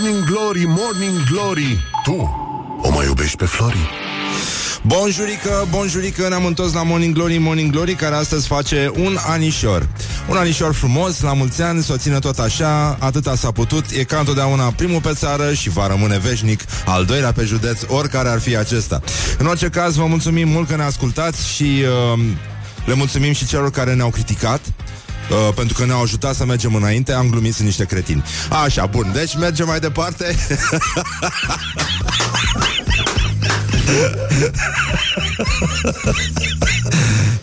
Morning Glory, Morning Glory Tu o mai iubești pe Flori? Bonjurică, bonjurică, ne-am întors la Morning Glory, Morning Glory, care astăzi face un anișor. Un anișor frumos, la mulți ani, să o ține tot așa, atâta s-a putut, e ca întotdeauna primul pe țară și va rămâne veșnic al doilea pe județ, oricare ar fi acesta. În orice caz, vă mulțumim mult că ne ascultați și uh, le mulțumim și celor care ne-au criticat. Uh, pentru că ne-au ajutat să mergem înainte Am glumit, sunt niște cretini. Așa, bun, deci mergem mai departe.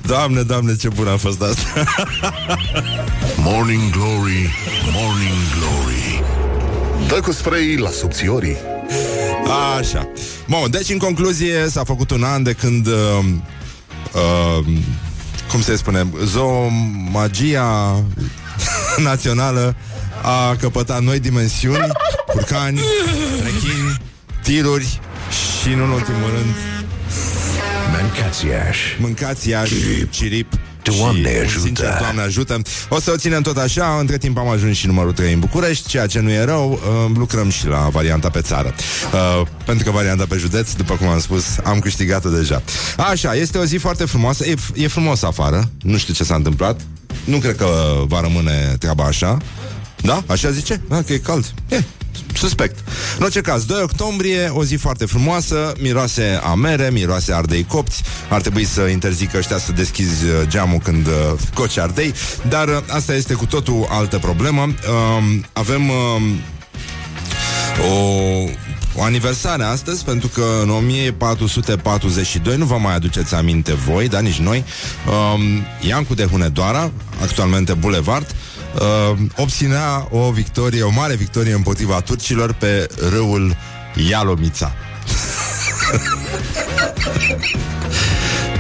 Doamne, doamne, ce bun a fost asta. Morning Glory, Morning Glory. Dă cu spray la subțiorii. Așa. Bun, deci în concluzie s-a făcut un an de când uh, uh, Cum se spune Zoomagia națională a căpătat noi dimensiuni Curcani, rechini, tiruri și, în ultimul rând, Mâncați iași. mâncați Iași, cirip, Doamne și, un ajută. Sincer, Doamne ajută. O să o ținem tot așa. Între timp am ajuns și numărul 3 în București Ceea ce nu e rău. Uh, Lucrăm și la varianta pe țară. Uh, Pentru că varianta pe județ După cum am spus Am câștigat-o deja. Așa, este o zi foarte frumoasă. E, e frumos afară. Nu știu ce s-a întâmplat. Nu cred că va rămâne treaba așa. Da? Așa zice? Da, că e cald. E, Suspect. În orice caz, 2 octombrie, o zi foarte frumoasă, miroase a mere, miroase ardei copți. Ar trebui să interzică ăștia să deschizi uh, geamul când uh, coci ardei, dar uh, asta este cu totul altă problemă. Um, avem um, o o aniversare astăzi, pentru că în 1442, nu vă mai aduceți aminte voi, dar nici noi, um, Iancu de Hunedoara, actualmente Bulevard, uh, obținea o victorie, o mare victorie împotriva turcilor pe râul Ialomița.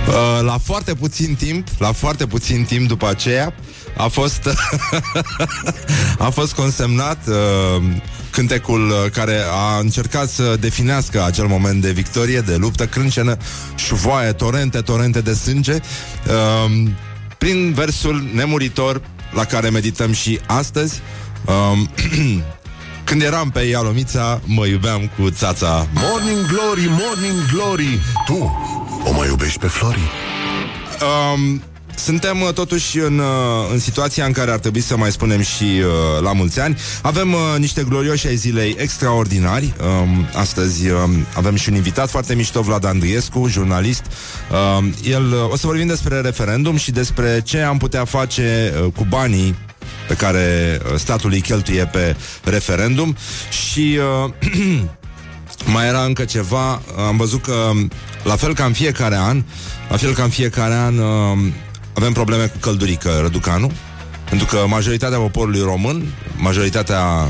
Uh, la foarte puțin timp, la foarte puțin timp după aceea, a fost a fost consemnat uh, cântecul uh, care a încercat să definească acel moment de victorie, de luptă crâncenă, șuvoaie, torente, torente de sânge, uh, prin versul nemuritor la care medităm și astăzi. Uh, când eram pe Ialomița, mă iubeam cu țața Morning Glory, Morning Glory Tu o mai iubești pe Flori? Um, suntem uh, totuși în, uh, în situația în care ar trebui să mai spunem și uh, la mulți ani. Avem uh, niște glorioși ai zilei extraordinari. Um, astăzi um, avem și un invitat foarte mișto, Vlad Andriescu, jurnalist. Um, el, uh, o să vorbim despre referendum și despre ce am putea face uh, cu banii pe care uh, statul îi cheltuie pe referendum și uh, mai era încă ceva, am văzut că la fel ca în fiecare an, la fel ca în fiecare an uh, avem probleme cu căldurică Răducanu, pentru că majoritatea poporului român, majoritatea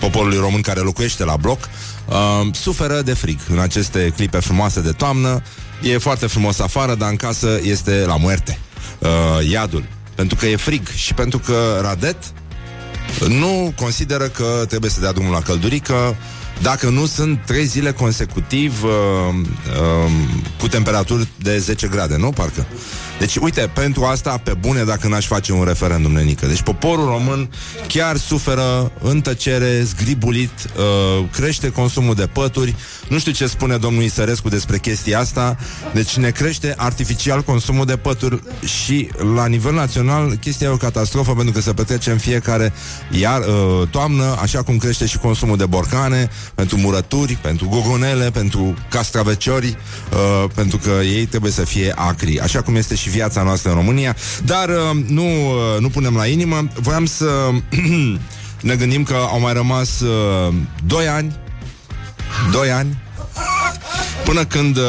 poporului român care locuiește la bloc, uh, suferă de frig în aceste clipe frumoase de toamnă. E foarte frumos afară, dar în casă este la muerte. Uh, iadul. Pentru că e frig și pentru că Radet nu consideră că trebuie să dea drumul la căldurică dacă nu sunt trei zile consecutiv uh, uh, cu temperaturi de 10 grade, nu? Parcă. Deci, uite, pentru asta, pe bune, dacă n-aș face un referendum, nenică. Deci, poporul român chiar suferă în tăcere, zgribulit, uh, crește consumul de pături. Nu știu ce spune domnul Isărescu despre chestia asta. Deci, ne crește artificial consumul de pături și, la nivel național, chestia e o catastrofă pentru că se petrece în fiecare iar, uh, toamnă, așa cum crește și consumul de borcane, pentru murături, pentru gogonele, pentru castraveciori, uh, pentru că ei trebuie să fie acri, așa cum este și viața noastră în România, dar uh, nu, uh, nu punem la inimă. Voiam să ne gândim că au mai rămas uh, 2 ani, 2 ani, până când uh,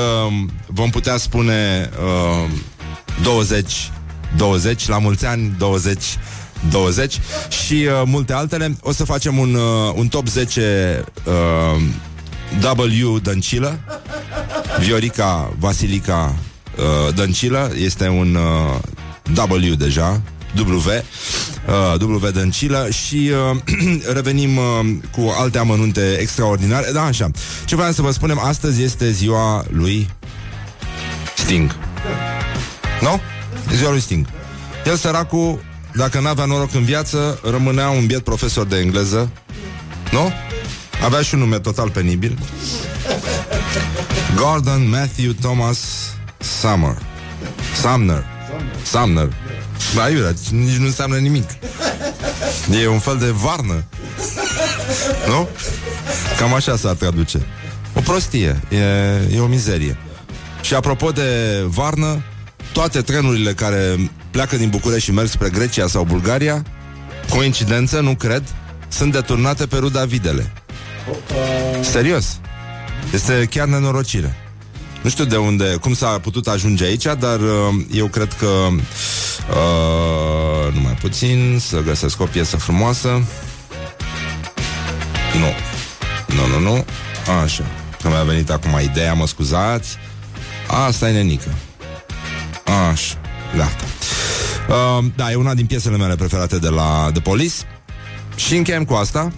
vom putea spune uh, 20 20, la mulți ani 20 20 și uh, multe altele. O să facem un, uh, un top 10 uh, W Dăncilă. Viorica Vasilica uh, Dăncilă este un uh, W deja, W, uh, W Dăncilă și uh, revenim uh, cu alte amănunte extraordinare. Da, așa. Ce vreau să vă spunem, astăzi este ziua lui Sting. Nu? Ziua lui Sting. El, săracul, dacă n-avea noroc în viață, rămânea un biet profesor de engleză. Nu? Avea și un nume total penibil. Gordon Matthew Thomas Summer. Sumner. Sumner. Da, iurea, nici nu înseamnă nimic. E un fel de varnă. Nu? Cam așa s-ar traduce. O prostie, e, e o mizerie. Și apropo de varnă, toate trenurile care pleacă din București și merg spre Grecia sau Bulgaria, coincidență, nu cred, sunt deturnate pe ruda Videle. Serios. Este chiar nenorocire. Nu știu de unde, cum s-a putut ajunge aici, dar uh, eu cred că uh, numai puțin să găsesc o piesă frumoasă. Nu. Nu, nu, nu. Așa. Că mi-a venit acum ideea, mă scuzați. Asta e nenică. Așa. Gata. Uh, da, e una din piesele mele preferate de la The Police. Și încheiem cu asta.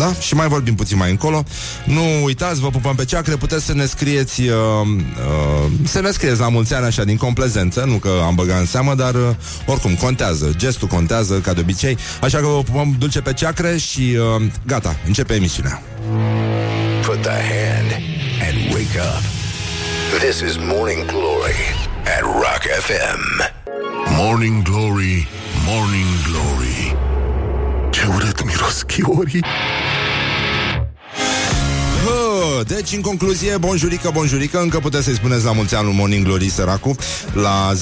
Da? Și mai vorbim puțin mai încolo. Nu uitați, vă pupăm pe ceacre, puteți să ne scrieți uh, uh, să ne scrieți la mulți ani așa din complezență, nu că am băgat în seamă, dar uh, oricum contează, gestul contează ca de obicei. Așa că vă pupăm dulce pe ceacre și uh, gata, începe emisiunea. Put the hand and wake up. This is Morning Glory at Rock FM. Morning Glory, Morning Glory. Ce urât miros chiorii. Deci, în concluzie, bonjurică, bonjurică Încă puteți să-i spuneți la mulți ani lui Morning Glory Săracu La 0729001122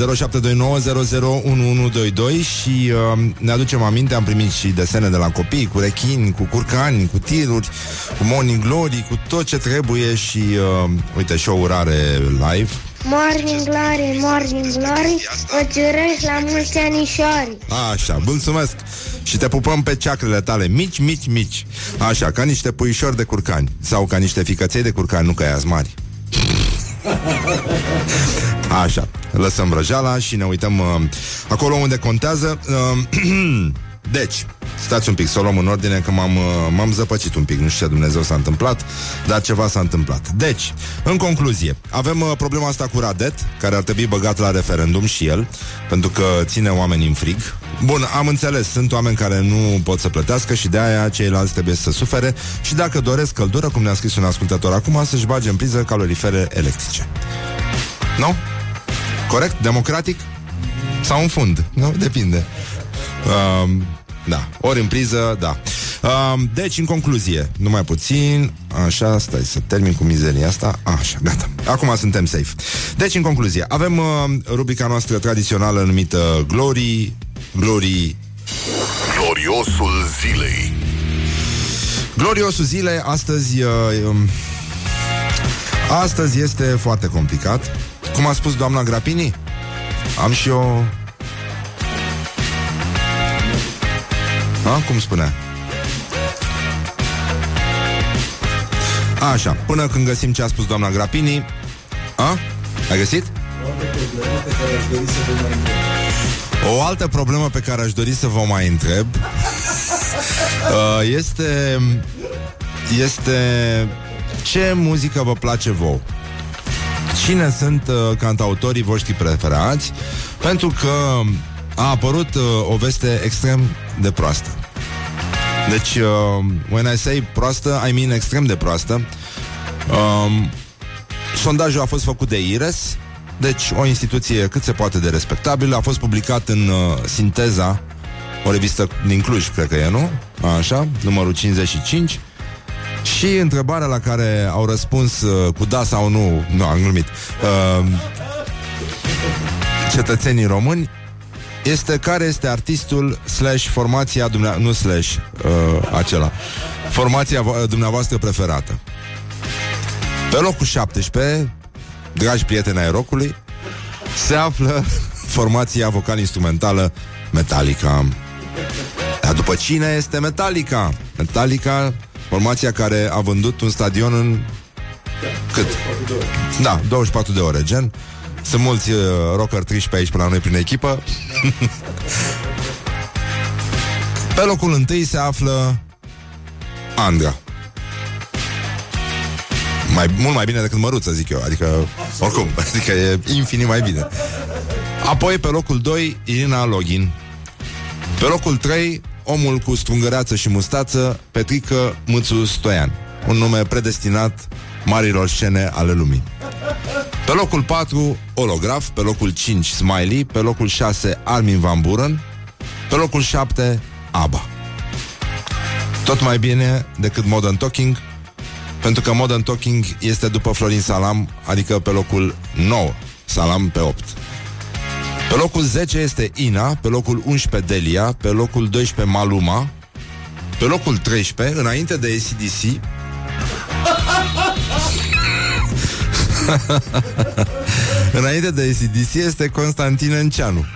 Și uh, ne aducem aminte Am primit și desene de la copii Cu rechini, cu curcani, cu tiruri Cu Morning Glory, cu tot ce trebuie Și, uh, uite, și o urare live Morning Glory, Morning Glory Îți urez la mulți anișori. Așa, mulțumesc. Și te pupăm pe ceacrele tale Mici, mici, mici. Așa, ca niște puișori de curcani. Sau ca niște ficăței de curcani, nu ca aia mari. Așa, lăsăm vrăjeala și ne uităm uh, acolo unde contează. Uh, deci, stați un pic să o luăm în ordine că m-am, uh, m-am zăpăcit un pic, nu știu ce Dumnezeu s-a întâmplat, dar ceva s-a întâmplat. Deci, în concluzie, avem uh, problema asta cu Radet, care ar trebui băgat la referendum și el, pentru că ține oamenii în frig. Bun, am înțeles, sunt oameni care nu pot să plătească și de aia ceilalți trebuie să sufere și dacă doresc căldură, cum ne-a scris un ascultător acum, să-și bage în priză calorifere electrice. Nu? Corect? Democratic? Sau în fund? Nu? Depinde. Um, da, ori în priză, da. Um, deci, în concluzie, numai puțin, așa, stai să termin cu mizeria asta, așa, gata. Acum suntem safe. Deci, în concluzie, avem uh, rubrica noastră tradițională numită Glory, Glory... Gloriosul zilei. Gloriosul zilei, astăzi... Uh, um, astăzi este foarte complicat. Cum a spus doamna Grapini? Am și eu A, cum spunea? Așa, până când găsim ce a spus doamna Grapini A? Ai găsit? O altă problemă pe care aș dori să vă mai întreb uh, Este Este Ce muzică vă place vouă? Cine sunt uh, cantautorii voștri preferați? Pentru că a apărut uh, o veste extrem de proastă. Deci, uh, when I say proastă, I mean extrem de proastă. Um, sondajul a fost făcut de IRES, deci o instituție cât se poate de respectabilă. A fost publicat în uh, Sinteza, o revistă din Cluj, cred că e, nu? Așa, numărul 55. Și întrebarea la care au răspuns uh, cu da sau nu, nu, am glumit, uh, cetățenii români este care este artistul slash formația dumneavoastră, nu slash uh, acela, formația dumneavoastră preferată. Pe locul 17, dragi prieteni ai rocului, se află formația vocal-instrumentală Metallica. Dar după cine este Metallica? Metallica, formația care a vândut un stadion în... Cât? Da, 24 de ore, gen. Sunt mulți uh, rocker triși pe aici până la noi prin echipă. pe locul întâi se află Andra. Mai, mult mai bine decât măruță, zic eu. Adică, oricum, adică e infinit mai bine. Apoi, pe locul 2, Irina Login. Pe locul 3, omul cu strungăreață și mustață, Petrică Mâțu Stoian. un nume predestinat marilor scene ale lumii. Pe locul 4, Holograf, pe locul 5, Smiley, pe locul 6, Armin Van Buren, pe locul 7, ABBA. Tot mai bine decât Modern Talking, pentru că Modern Talking este după Florin Salam, adică pe locul 9, Salam pe 8. Pe locul 10 este Ina, pe locul 11 Delia, pe locul 12 Maluma, pe locul 13, înainte de ACDC, Înainte de ACDC este Constantin Enceanu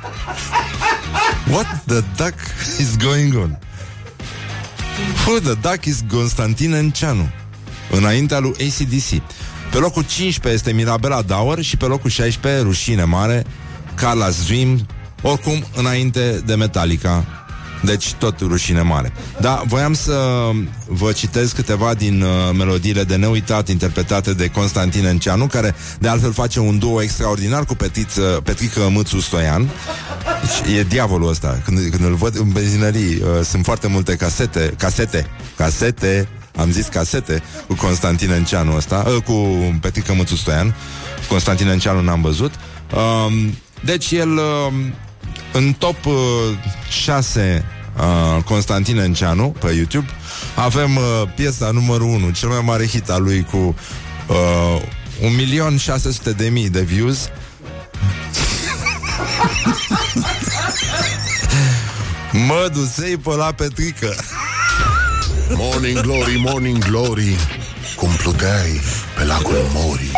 What the duck is going on? Who the duck is Constantin Enceanu? Înaintea lui ACDC Pe locul 15 este Mirabela Dauer Și pe locul 16, rușine mare Carla's Dream Oricum, înainte de Metallica deci tot rușine mare. Da, voiam să vă citesc câteva din uh, melodiile de neuitat interpretate de Constantin Enceanu, care de altfel face un duo extraordinar cu petiță, Petrică Mâțu Stoian. Deci, e diavolul ăsta. Când, când îl văd în benzinării, uh, sunt foarte multe casete, casete, casete, am zis casete cu Constantin Enceanu ăsta, uh, cu Petrică Mâțu Stoian. Constantin Enceanu n-am văzut. Uh, deci el... Uh, în top uh, 6 uh, Constantin Enceanu pe YouTube avem uh, piesa numărul 1, cel mai mare hit al lui cu uh, 1.600.000 de mii de views. mă dusei pe la Petrică. Morning Glory, Morning Glory, cum pluteai pe lacul Mori.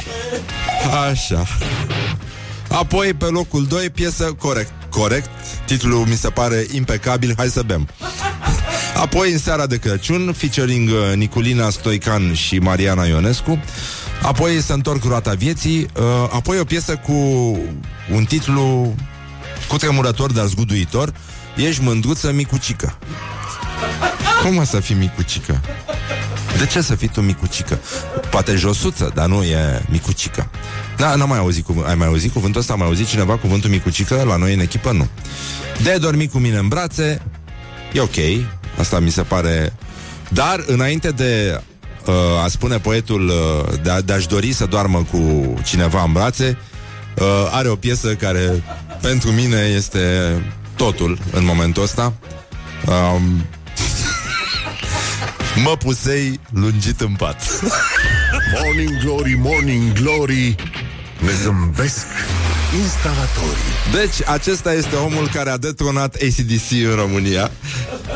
Așa. Apoi, pe locul 2, piesă corect corect. Titlul mi se pare impecabil, hai să bem. Apoi, în seara de Crăciun, featuring uh, Niculina Stoican și Mariana Ionescu. Apoi se întorc roata vieții. Uh, apoi o piesă cu un titlu cu tremurător, dar zguduitor. Ești mândruță micucică. Cum o să fii micucică? De ce să fii tu micucică? Poate josuță, dar nu e micucică. Da, n-am mai auzit cuv- Ai mai auzit cuvântul ăsta? Am mai auzit cineva cuvântul micucică? La noi în echipă nu. De dormi cu mine în brațe, e ok. Asta mi se pare... Dar, înainte de uh, a spune poetul uh, de, a, de a-și dori să doarmă cu cineva în brațe, uh, are o piesă care pentru mine este totul în momentul ăsta. Um, mă pusei lungit în pat. Morning Glory, Morning Glory, ne zâmbesc instalatorii. Deci, acesta este omul care a detronat ACDC în România.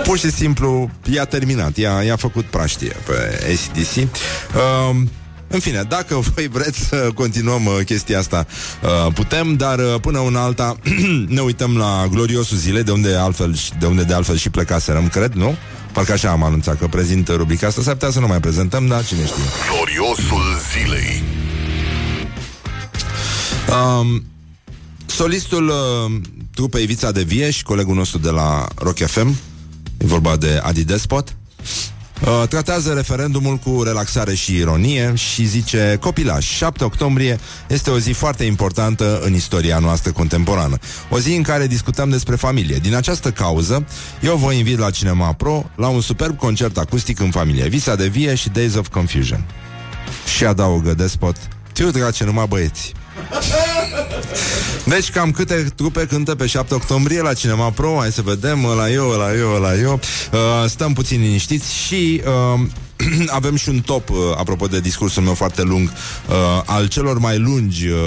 Pur și simplu, i-a terminat, i-a, i-a făcut praștie pe ACDC. Um, în fine, dacă voi vreți să continuăm uh, chestia asta, uh, putem, dar uh, până una alta ne uităm la gloriosul zile, de unde, altfel, de unde de altfel și plecaserăm, cred, nu? Parcă așa am anunțat că prezint rubrica asta. S-ar putea să nu mai prezentăm, dar cine știe. Gloriosul zilei. Um, Solistul uh, trupei Vița de Vieș și colegul nostru de la Rock FM E vorba de Adi Despot Uh, tratează referendumul cu relaxare și ironie și zice Copilaș, 7 octombrie este o zi foarte importantă în istoria noastră contemporană. O zi în care discutăm despre familie. Din această cauză, eu vă invit la Cinema Pro la un superb concert acustic în familie. Visa de vie și Days of Confusion. Și adaugă Despot, tiu drace numai băieți. Deci cam câte trupe cântă pe 7 octombrie la Cinema Pro Hai să vedem, la eu, la eu, la eu uh, Stăm puțin liniștiți și uh, avem și un top, uh, apropo de discursul meu foarte lung, uh, al celor mai lungi uh,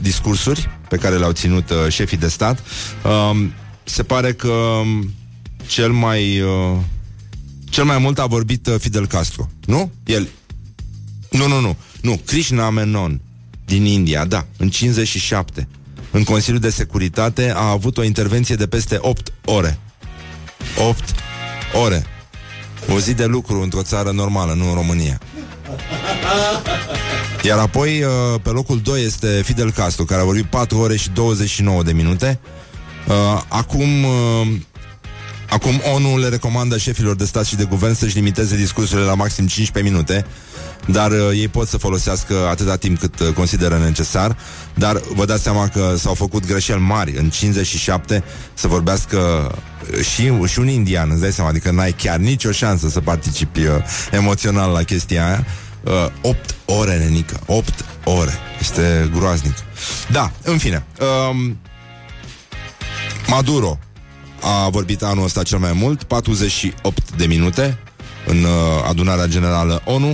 discursuri pe care le-au ținut uh, șefii de stat. Uh, se pare că um, cel mai uh, cel mai mult a vorbit uh, Fidel Castro, nu? El. Nu, nu, nu. Nu, Krishna Menon din India, da, în 57. În Consiliul de Securitate a avut o intervenție de peste 8 ore. 8 ore. O zi de lucru într-o țară normală, nu în România. Iar apoi, uh, pe locul 2 este Fidel Castro, care a vorbit 4 ore și 29 de minute. Uh, acum, uh, Acum ONU le recomandă șefilor de stat și de guvern să-și limiteze discursurile la maxim 15 minute, dar uh, ei pot să folosească atâta timp cât uh, consideră necesar, dar vă dați seama că s-au făcut greșeli mari în 57 să vorbească uh, și, și un indian, îți dai seama, adică n-ai chiar nicio șansă să participi uh, emoțional la chestia aia. Uh, 8 ore, nenică, 8 ore. Este groaznic. Da, în fine. Um, Maduro a vorbit anul ăsta cel mai mult, 48 de minute în uh, adunarea generală ONU.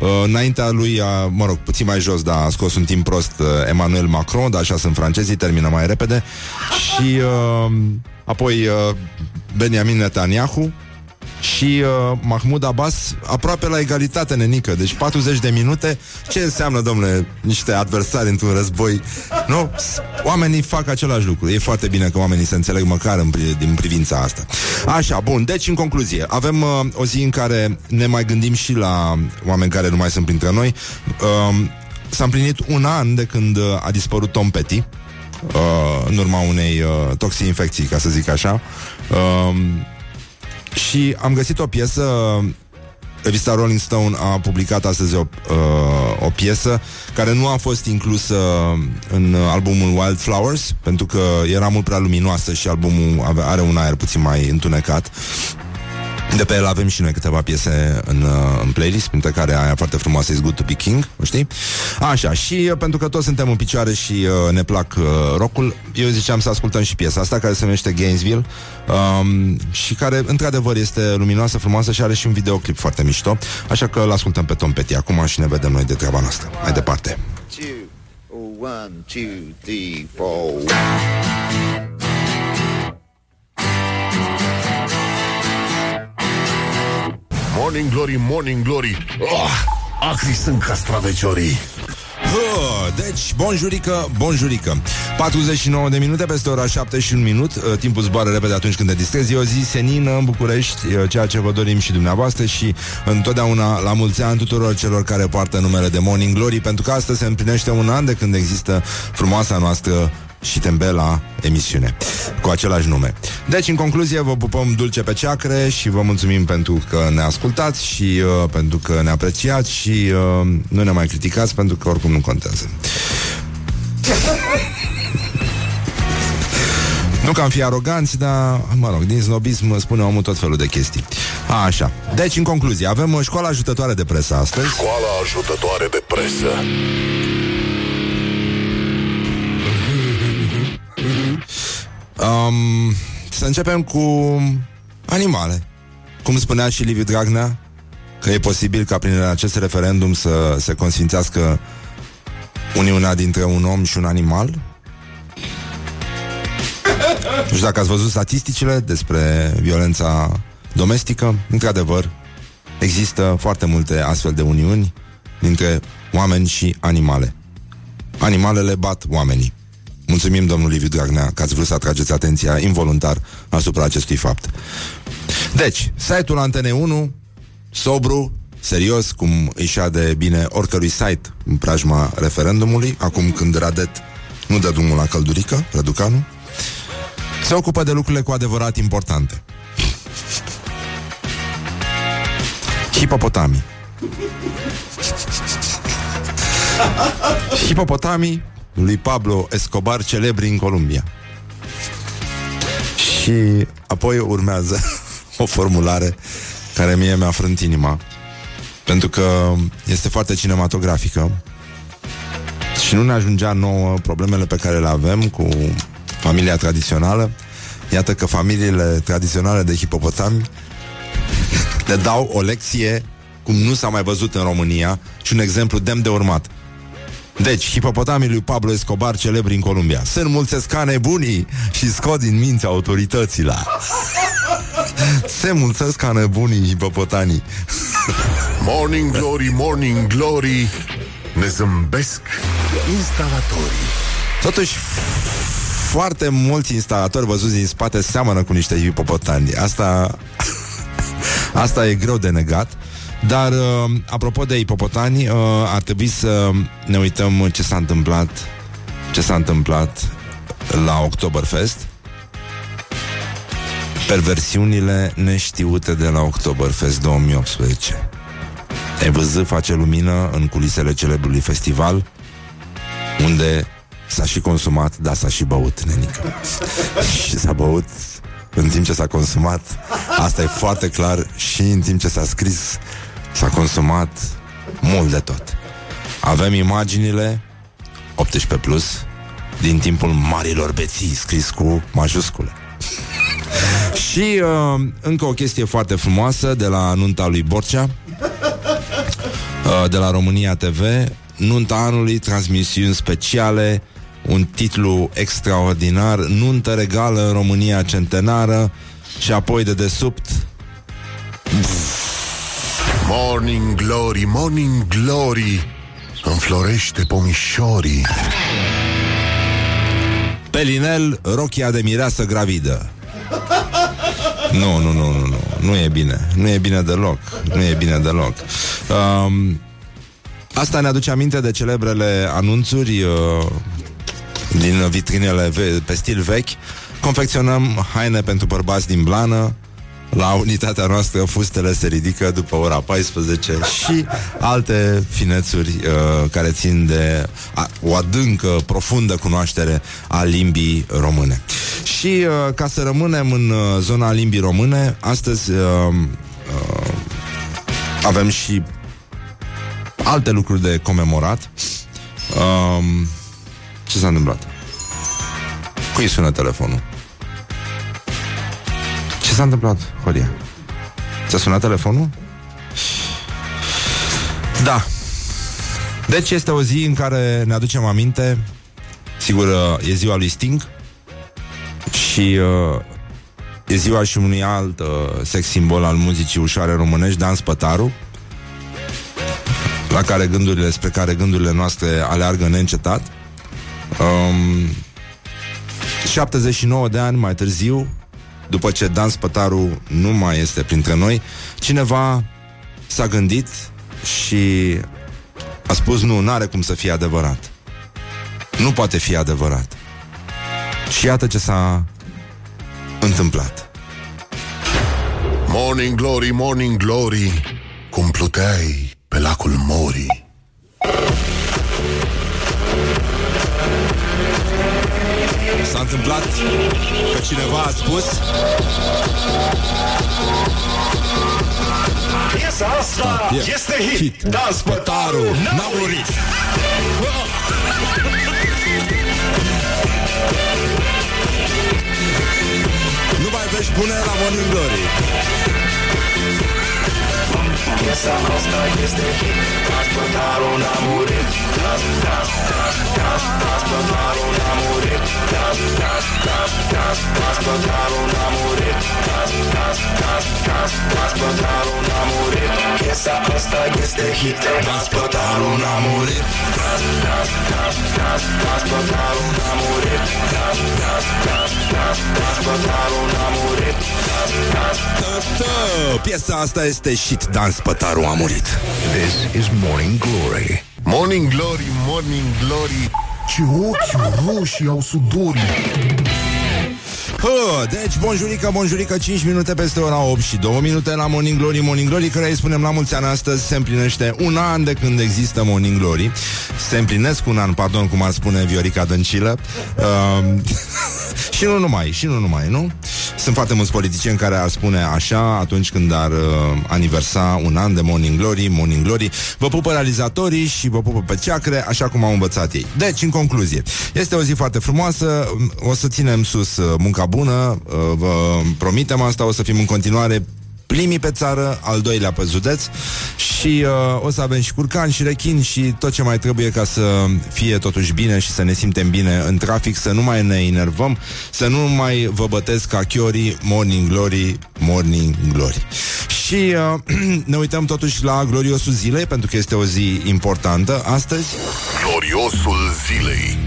Uh, înaintea lui, a, mă rog, puțin mai jos, dar a scos un timp prost uh, Emmanuel Macron, dar așa sunt francezii, termină mai repede. Și uh, apoi uh, Benjamin Netanyahu și uh, Mahmoud Abbas aproape la egalitate, nenică. Deci 40 de minute. Ce înseamnă, domnule, niște adversari într-un război? Nu? Oamenii fac același lucru. E foarte bine că oamenii se înțeleg măcar în, pri- din privința asta. Așa, bun. Deci, în concluzie, avem uh, o zi în care ne mai gândim și la oameni care nu mai sunt printre noi. Uh, s-a împlinit un an de când uh, a dispărut Tom Petty. Uh, în urma unei uh, toxi-infecții, ca să zic așa. Uh, și am găsit o piesă Revista Rolling Stone a publicat astăzi o, uh, o piesă care nu a fost inclusă în albumul Wildflowers pentru că era mult prea luminoasă și albumul ave- are un aer puțin mai întunecat. De pe el avem și noi câteva piese în, uh, în playlist, printre care aia foarte frumoasă Is Good to be King, o știi? Așa, și uh, pentru că toți suntem în picioare și uh, ne plac uh, rockul, eu ziceam să ascultăm și piesa asta care se numește Gainesville um, și care într-adevăr este luminoasă, frumoasă și are și un videoclip foarte mișto, așa că îl ascultăm pe Tom Petty acum și ne vedem noi de treaba noastră. Mai departe. two, one, two, three, four. Morning Glory, Morning Glory. Oh, Acri sunt castraveciorii. Hă, deci, bonjurică, bonjurică. 49 de minute peste ora 7 și un minut. Uh, Timpul zboară repede atunci când te distrezi. E o zi senină în București. Uh, Ceea ce vă dorim și dumneavoastră Și întotdeauna la mulți ani tuturor celor care poartă numele de Morning Glory Pentru că astăzi se împlinește un an de când există frumoasa noastră și tembela emisiune cu același nume. Deci, în concluzie, vă pupăm dulce pe ceacre și vă mulțumim pentru că ne ascultați și uh, pentru că ne apreciați și uh, nu ne mai criticați pentru că oricum nu contează. Nu că am fi aroganți, dar, mă rog, din snobism spune omul tot felul de chestii. A, așa. Deci, în concluzie, avem uh, școala ajutătoare de presă astăzi. Școala ajutătoare de presă Um, să începem cu animale. Cum spunea și Liviu Dragnea, că e posibil ca prin acest referendum să se consfințească uniunea dintre un om și un animal. Nu știu dacă ați văzut statisticile despre violența domestică. Într-adevăr, există foarte multe astfel de uniuni dintre oameni și animale. Animalele bat oamenii. Mulțumim, domnul Liviu Dragnea, că ați vrut să atrageți atenția involuntar asupra acestui fapt. Deci, site-ul Antene 1, sobru, serios, cum îi de bine oricărui site în preajma referendumului, acum când Radet nu dă drumul la căldurică, Răducanu, se ocupă de lucrurile cu adevărat importante. Hipopotamii. Hipopotamii lui Pablo Escobar, celebri în Columbia. Și apoi urmează o formulare care mie mi-a frânt inima, pentru că este foarte cinematografică și nu ne ajungea nouă problemele pe care le avem cu familia tradițională. Iată că familiile tradiționale de hipopotami ne dau o lecție cum nu s-a mai văzut în România și un exemplu demn de urmat. Deci, hipopotamii lui Pablo Escobar, celebri în Columbia. Se înmulțesc ca nebunii și scot din minți autoritățile. Se mulțesc ca nebunii hipopotanii. Morning Glory, Morning Glory Ne zâmbesc instalatorii Totuși, foarte mulți instalatori văzuți din spate seamănă cu niște hipopotani. Asta, asta e greu de negat. Dar, uh, apropo de hipopotani, uh, ar trebui să ne uităm ce s-a întâmplat ce s-a întâmplat la Oktoberfest. Perversiunile neștiute de la Oktoberfest 2018 EVZ face lumină în culisele celebrului festival Unde s-a și consumat, dar s-a și băut, nenică. Și s-a băut în timp ce s-a consumat. Asta e foarte clar Și în timp ce s-a scris S-a consumat mult de tot. Avem imaginile 18 plus Din timpul marilor beții Scris cu majuscule. Și uh, încă o chestie foarte frumoasă De la nunta lui Borcea uh, De la România TV Nunta anului, transmisiuni speciale un titlu extraordinar, nuntă regală în România centenară și apoi de desubt Morning Glory, Morning Glory Înflorește pomișorii. Pelinel, rochia de mireasă gravidă. Nu, nu, nu, nu, nu Nu e bine, nu e bine deloc Nu e bine deloc. Um, Asta ne aduce aminte de celebrele anunțuri uh, din vitrinele ve- pe stil vechi. Confecționăm haine pentru bărbați din blană, la unitatea noastră fustele se ridică după ora 14 și alte finețuri uh, care țin de a, o adâncă, profundă cunoaștere a limbii române. Și uh, ca să rămânem în uh, zona limbii române, astăzi uh, uh, avem și alte lucruri de comemorat. Uh, ce s-a întâmplat? Cui sună telefonul? Ce s-a întâmplat, Horia? Ți-a sunat telefonul? Da. Deci este o zi în care ne aducem aminte Sigur, uh, e ziua lui Sting Și uh, e ziua și unui alt uh, sex simbol al muzicii ușoare românești, Dan Spătaru La care gândurile, spre care gândurile noastre aleargă neîncetat Um, 79 de ani mai târziu, după ce Dan Spătaru nu mai este printre noi, cineva s-a gândit și a spus nu, n-are cum să fie adevărat. Nu poate fi adevărat. Și iată ce s-a întâmplat. Morning Glory, Morning Glory Cum pluteai pe lacul Morii întâmplat că cineva a spus Piesa asta Da, e- este hit. hit. Dan Spătaru n-a murit. Nu mai vești bune la Morning Glory Piesa asta este hit. Dan Spătaru n-a murit. Dan, Dan, Dan, Dan, Dan Spătaru n-a murit. Dan, Dan, Dan, Dan, Dan Spătaru n-a murit. Dan, Dan, Dan, Dan, Dan Spătaru n-a murit. Piesa asta este hit. Dan Spătaru n-a murit. Dan, Dan, Dan, Dan, Dan Spătaru n-a murit. Dan, Dan, Piesa asta este shit Dan Spătaru a murit. This is Morning Glory. Morning Glory, Morning Glory. Ce ochi roșii au sudorii Hă, deci, bonjurică, bonjurică, 5 minute peste ora 8 și 2 minute la Morning Glory, Morning Glory, care îi spunem la mulți ani astăzi, se împlinește un an de când există Morning Glory. Se împlinesc un an, pardon, cum ar spune Viorica Dăncilă. Uh, și nu numai, și nu numai, nu? Sunt foarte mulți politicieni care ar spune așa atunci când ar uh, aniversa un an de Morning Glory, Morning Glory. Vă pupă realizatorii și vă pupă pe ceacre, așa cum au învățat ei. Deci, în concluzie, este o zi foarte frumoasă, o să ținem sus uh, munca bună, uh, vă promitem asta, o să fim în continuare primii pe țară, al doilea pe județ și uh, o să avem și curcan și rechin și tot ce mai trebuie ca să fie totuși bine și să ne simtem bine în trafic, să nu mai ne enervăm, să nu mai vă bătesc ca chiorii Morning Glory, Morning Glory. Și uh, ne uităm totuși la gloriosul zilei, pentru că este o zi importantă astăzi. Gloriosul zilei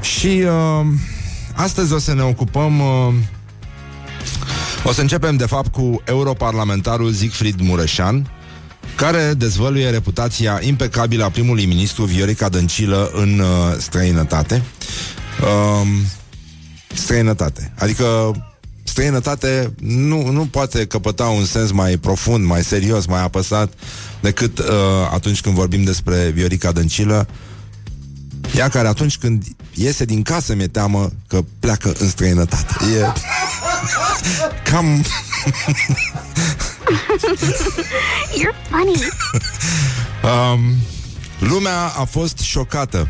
Și uh, astăzi o să ne ocupăm uh, O să începem de fapt cu europarlamentarul Siegfried Mureșan care dezvăluie reputația impecabilă a primului ministru Viorica Dăncilă în uh, străinătate. Uh, străinătate. Adică străinătate nu, nu poate căpăta un sens mai profund, mai serios, mai apăsat decât uh, atunci când vorbim despre Viorica Dăncilă, ea care atunci când iese din casă mi-e teamă că pleacă în străinătate. E cam... You're funny. Um, lumea a fost șocată.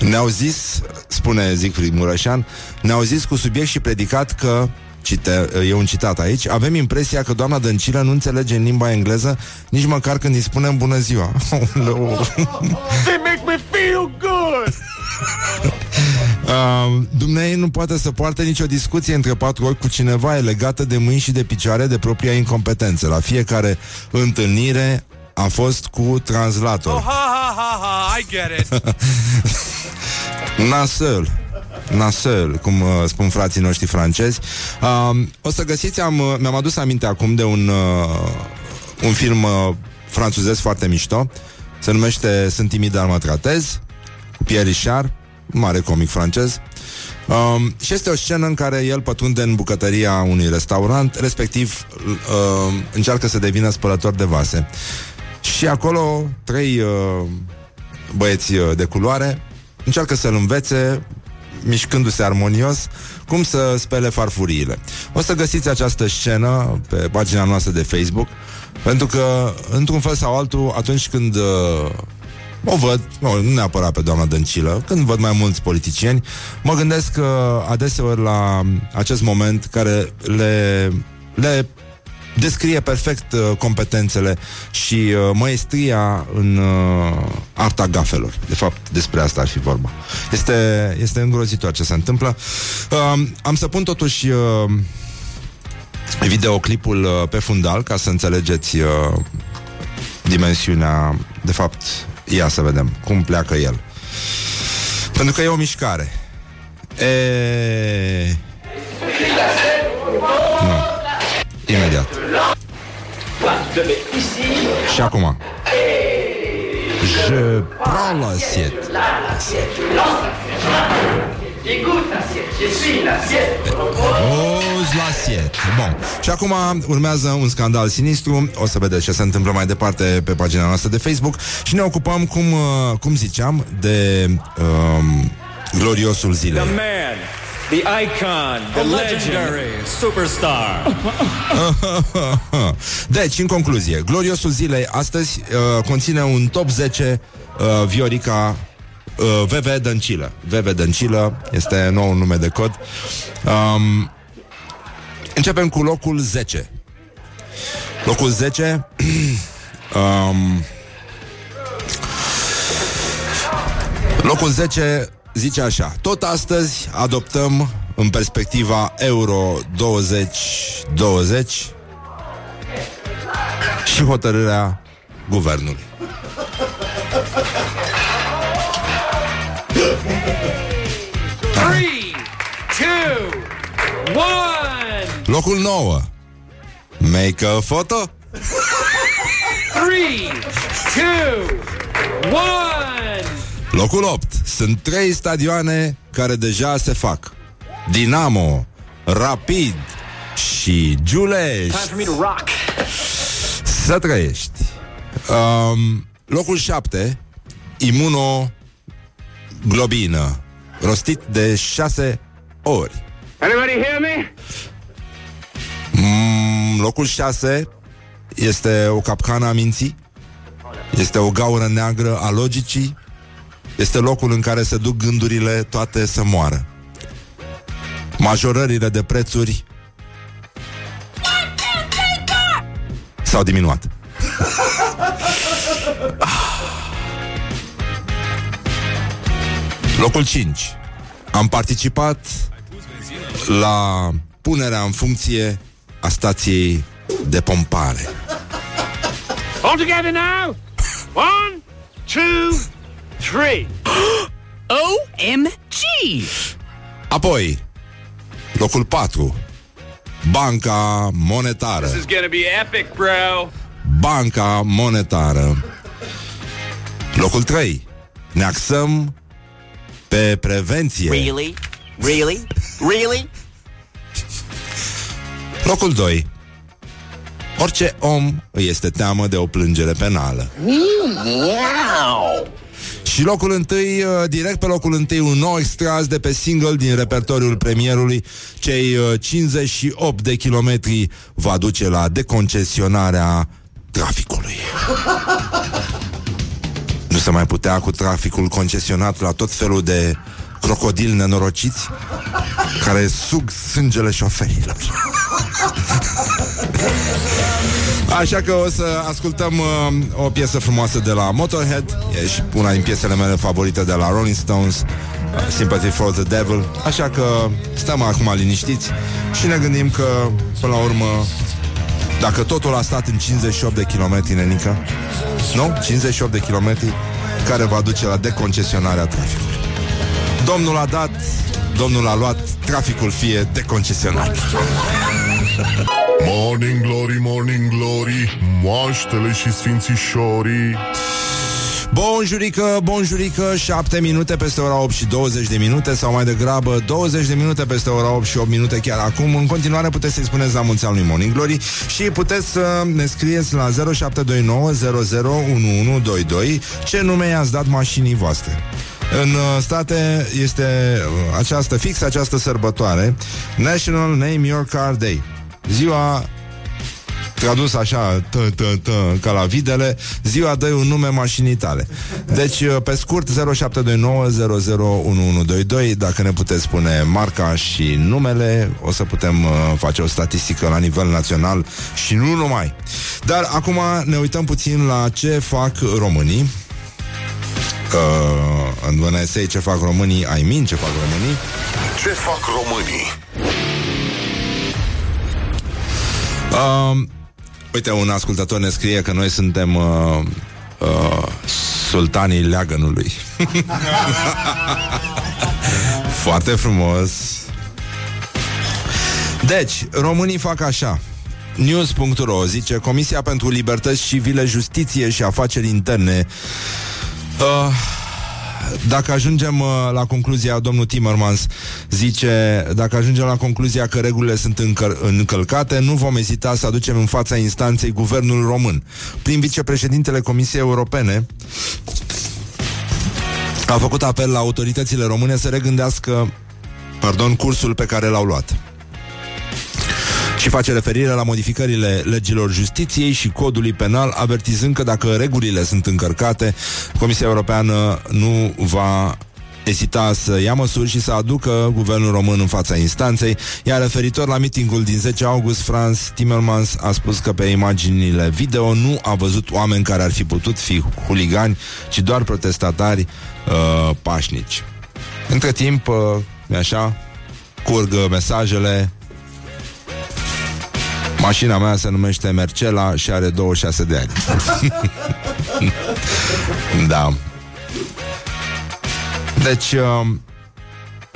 Ne-au zis, spune Zicfried Mureșan, ne-au zis cu subiect și predicat că Cite, e un citat aici Avem impresia că doamna Dăncilă nu înțelege în limba engleză Nici măcar când îi spunem bună ziua They make me feel good. Uh, Dumnezeu nu poate să poarte nicio discuție între patru ori cu cineva e legată de mâini și de picioare de propria incompetență. La fiecare întâlnire a fost cu translator. Oh, ha, ha, ha, ha, I get it. Nasel. Nasel, cum uh, spun frații noștri francezi. Uh, o să găsiți, am, uh, mi-am adus aminte acum de un, uh, un film uh, franțuzesc foarte mișto. Se numește Sunt timid, dar mă tratez, cu Pierre Richard, un mare comic francez. Um, și este o scenă în care el pătrunde în bucătăria unui restaurant, respectiv uh, încearcă să devină spălător de vase. Și acolo trei uh, băieți uh, de culoare încearcă să-l învețe mișcându-se armonios, cum să spele farfuriile. O să găsiți această scenă pe pagina noastră de Facebook, pentru că, într-un fel sau altul, atunci când uh, o văd, nu, nu neapărat pe doamna Dăncilă, când văd mai mulți politicieni, mă gândesc uh, adeseori la acest moment care le, le descrie perfect uh, competențele și uh, maestria în uh, arta gafelor. De fapt, despre asta ar fi vorba. Este, este îngrozitor ce se întâmplă. Uh, am să pun totuși uh, videoclipul uh, pe fundal ca să înțelegeți uh, dimensiunea, de fapt, ia să vedem cum pleacă el. Pentru că e o mișcare. E... Nu. Imediat. Și acum. Je prends l'assiette. Pose l'assiette. Bun. Și acum urmează un scandal sinistru. O să vedeți ce se întâmplă mai departe pe pagina noastră de Facebook și ne ocupăm, cum, uh, cum ziceam, de um, gloriosul zilei. The man, the icon, the legendary superstar. deci, în concluzie, gloriosul zilei astăzi uh, conține un top 10 uh, Viorica uh, VV Dăncilă. VV Dăncilă este nou nume de cod. Um, începem cu locul 10. Locul 10 um, Locul 10 zice așa Tot astăzi adoptăm în perspectiva Euro 2020 și hotărârea guvernului. Three, two, one. Locul 9 Make a photo. Three, two, one. Locul 8 Sunt trei stadioane care deja se fac. Dinamo Rapid Și Giulești. Time for me to rock. Să trăiești. Um, Locul 7 Imunoglobină Rostit de 6 ori. Anybody hear me? mm, Locul 6 Este o capcană a minții Este o gaură neagră a logicii Este locul în care se duc gândurile toate să moară. Majorările de prețuri S-au diminuat Locul 5 Am participat la punerea în funcție a stației de pompare. All together now. One, two, three. OMG! Apoi, locul 4, Banca Monetară. This is gonna be epic, bro. Banca Monetară. Locul 3, ne axăm pe prevenție. Really? Really? Really? Locul 2. Orice om îi este teamă de o plângere penală. Și locul întâi, uh, direct pe locul întâi, un nou extras de pe single din repertoriul premierului. Cei uh, 58 de kilometri va duce la deconcesionarea traficului. Nu se mai putea cu traficul concesionat la tot felul de crocodili nenorociți care sug sângele șoferilor. Așa că o să ascultăm uh, o piesă frumoasă de la Motorhead E și una din piesele mele favorite de la Rolling Stones uh, Sympathy for the Devil Așa că stăm acum liniștiți Și ne gândim că, până la urmă Dacă totul a stat în 58 de kilometri, nenică Nu? 58 de kilometri Care va duce la deconcesionarea traficului. Domnul a dat Domnul a luat Traficul fie deconcesionat. Morning glory, morning glory Moaștele și sfințișorii Bonjurică, bonjurică, 7 minute peste ora 8 și 20 de minute Sau mai degrabă 20 de minute peste ora 8 și 8 minute chiar acum. În continuare puteți să-i spuneți la mulți ani lui Morning Glory Și puteți să ne scrieți la 0729 001122 Ce nume i-ați dat mașinii voastre. În uh, state este uh, această fix această sărbătoare National Name Your Car Day. Ziua tradus așa, tă, tă, tă, ca la videle, ziua dă un nume mașinii tale. Deci, uh, pe scurt, 0729001122, dacă ne puteți spune marca și numele, o să putem uh, face o statistică la nivel național și nu numai. Dar acum ne uităm puțin la ce fac românii. Uh, în when I say ce fac românii, I mean ce fac românii. Ce fac românii? Uh, uite, un ascultător ne scrie că noi suntem uh, uh, sultanii leagănului. Foarte frumos. Deci, românii fac așa. News.ro zice Comisia pentru Libertăți Civile, Justiție și Afaceri Interne uh, dacă ajungem uh, la concluzia, domnul Timmermans zice, dacă ajungem la concluzia că regulile sunt încăl- încălcate, nu vom ezita să aducem în fața instanței guvernul român. Prin vicepreședintele Comisiei Europene, a făcut apel la autoritățile române să regândească pardon, cursul pe care l-au luat și face referire la modificările legilor justiției și codului penal, avertizând că dacă regulile sunt încărcate, Comisia Europeană nu va ezita să ia măsuri și să aducă guvernul român în fața instanței, iar referitor la mitingul din 10 august, Franz Timmermans a spus că pe imaginile video nu a văzut oameni care ar fi putut fi huligani, ci doar protestatari uh, pașnici. Între timp, uh, așa, curg uh, mesajele Mașina mea se numește Mercela și are 26 de ani. da. Deci, uh,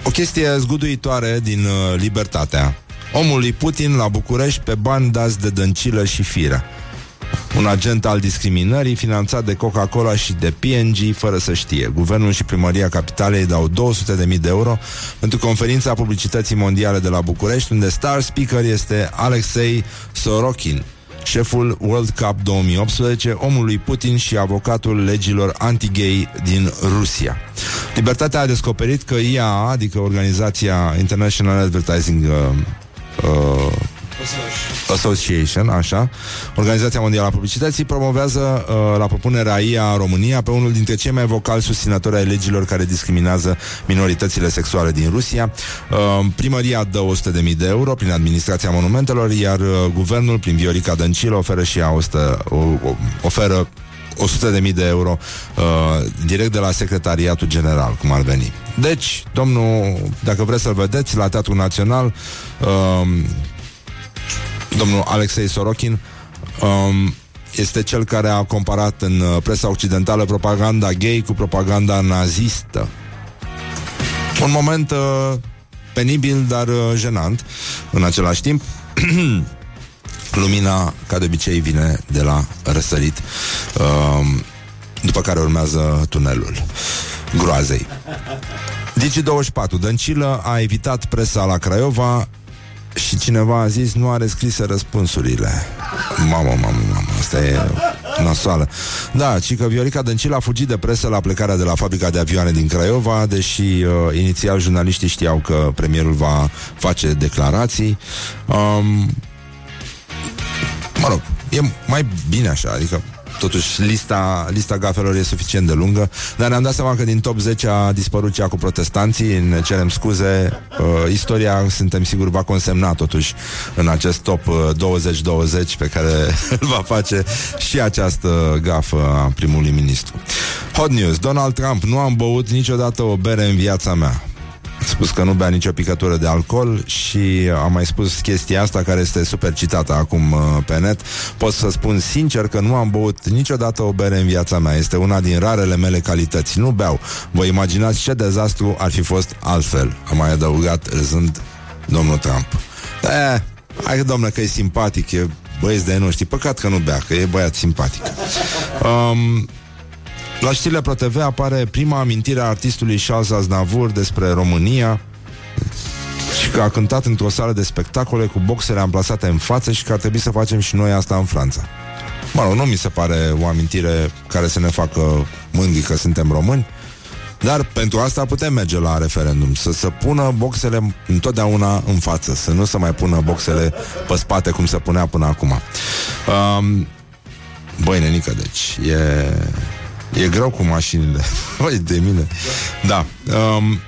o chestie zguduitoare din uh, Libertatea. Omul lui Putin la București pe bani dați de dăncilă și firea. Un agent al discriminării finanțat de Coca-Cola și de PNG fără să știe. Guvernul și primăria capitalei dau 200.000 de euro pentru conferința publicității mondiale de la București, unde star speaker este Alexei Sorokin, șeful World Cup 2018, omul lui Putin și avocatul legilor anti-gay din Rusia. Libertatea a descoperit că IAA, adică Organizația International Advertising uh, uh, Association, așa, Organizația Mondială a Publicității, promovează uh, la propunerea IA România pe unul dintre cei mai vocali susținători ai legilor care discriminează minoritățile sexuale din Rusia. Uh, primăria dă 100.000 de euro prin administrația monumentelor, iar uh, guvernul, prin Viorica Dăncilă, oferă și ea 100, o, o, oferă 100.000 de euro uh, direct de la Secretariatul General, cum ar veni. Deci, domnul, dacă vreți să-l vedeți, la Teatrul Național, uh, domnul Alexei Sorokin um, este cel care a comparat în uh, presa occidentală propaganda gay cu propaganda nazistă. Un moment uh, penibil, dar uh, jenant în același timp. Lumina, ca de obicei, vine de la răsărit, uh, după care urmează tunelul groazei. Digi24, Dăncilă a evitat presa la Craiova și cineva a zis nu are scrise răspunsurile. Mamă, mamă, mamă, asta e nasoală. Da, ci că Viorica Dăncilă a fugit de presă la plecarea de la fabrica de avioane din Craiova, deși uh, inițial jurnaliștii știau că premierul va face declarații. Um, mă rog, e mai bine așa, adică Totuși, lista, lista gafelor e suficient de lungă, dar ne-am dat seama că din top 10 a dispărut cea cu protestanții, ne cerem scuze. Uh, istoria, suntem siguri, va consemna totuși în acest top uh, 20-20 pe care îl va face și această gafă a primului ministru. Hot news, Donald Trump, nu am băut niciodată o bere în viața mea. A spus că nu bea nicio picătură de alcool și a mai spus chestia asta care este super citată acum uh, pe net. Pot să spun sincer că nu am băut niciodată o bere în viața mea. Este una din rarele mele calități. Nu beau. Vă imaginați ce dezastru ar fi fost altfel. Am mai adăugat râzând domnul Trump. Da, hai domnule că e simpatic, e băieți de noștri. Păcat că nu bea, că e băiat simpatic. Um, la știrile ProTV apare prima amintire a artistului Charles Aznavour despre România și că a cântat într-o sală de spectacole cu boxele amplasate în față și că ar trebui să facem și noi asta în Franța. Mă rog, nu mi se pare o amintire care să ne facă mândri că suntem români, dar pentru asta putem merge la referendum Să se pună boxele întotdeauna în față Să nu se mai pună boxele pe spate Cum se punea până acum um, Băi, nenică, deci E... E greu cu mașinile. Voi de mine. Da. Um,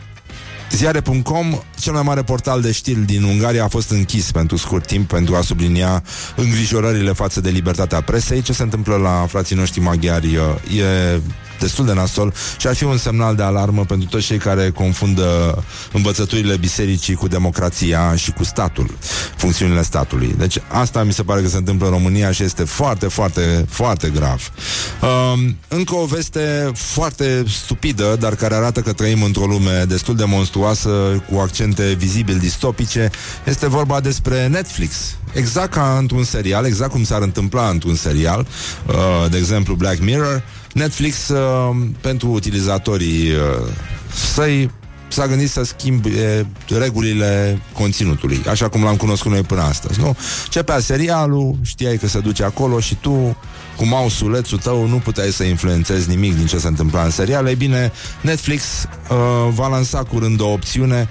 Ziare.com, cel mai mare portal de știri din Ungaria, a fost închis pentru scurt timp pentru a sublinia îngrijorările față de libertatea presei. Ce se întâmplă la frații noștri maghiari e destul de nasol și ar fi un semnal de alarmă pentru toți cei care confundă învățăturile bisericii cu democrația și cu statul, funcțiunile statului. Deci asta mi se pare că se întâmplă în România și este foarte, foarte, foarte grav. Um, încă o veste foarte stupidă, dar care arată că trăim într-o lume destul de monstruoasă, cu accente vizibil distopice, este vorba despre Netflix. Exact ca într-un serial, exact cum s-ar întâmpla într-un serial, uh, de exemplu Black Mirror, Netflix uh, pentru utilizatorii uh, săi s-a gândit să schimbe regulile conținutului, așa cum l-am cunoscut noi până astăzi, nu? Cepea serialul, știai că se duce acolo și tu, cu mausulețul tău, nu puteai să influențezi nimic din ce se întâmpla în serial. Ei bine, Netflix uh, va lansa curând o opțiune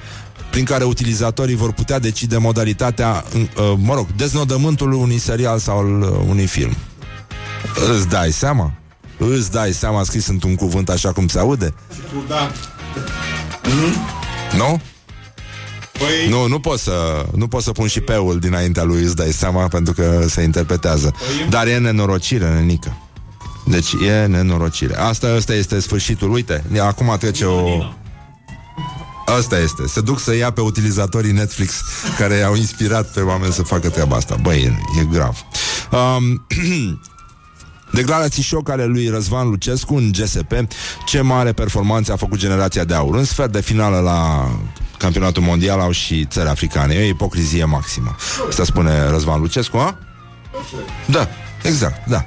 prin care utilizatorii vor putea decide modalitatea, uh, mă rog, deznodământul unui serial sau al uh, unui film. Îți dai seama? Îți dai seama scris într-un cuvânt așa cum se aude? Da. Mm? Nu? Păi... Nu, nu pot, să, nu pot să pun și peul dinaintea lui Îți dai seama Pentru că se interpretează păi... Dar e nenorocire, nenică Deci e nenorocire Asta, asta este sfârșitul, uite Acum trece o... Asta este. Se duc să ia pe utilizatorii Netflix care i-au inspirat pe oameni să facă treaba asta. Băi, e, e grav. Um, Declarații șoc ale lui Răzvan Lucescu în GSP Ce mare performanță a făcut generația de aur În sfert de finală la campionatul mondial Au și țări africane. E o ipocrizie maximă. Asta spune Răzvan Lucescu, a? Da, exact, da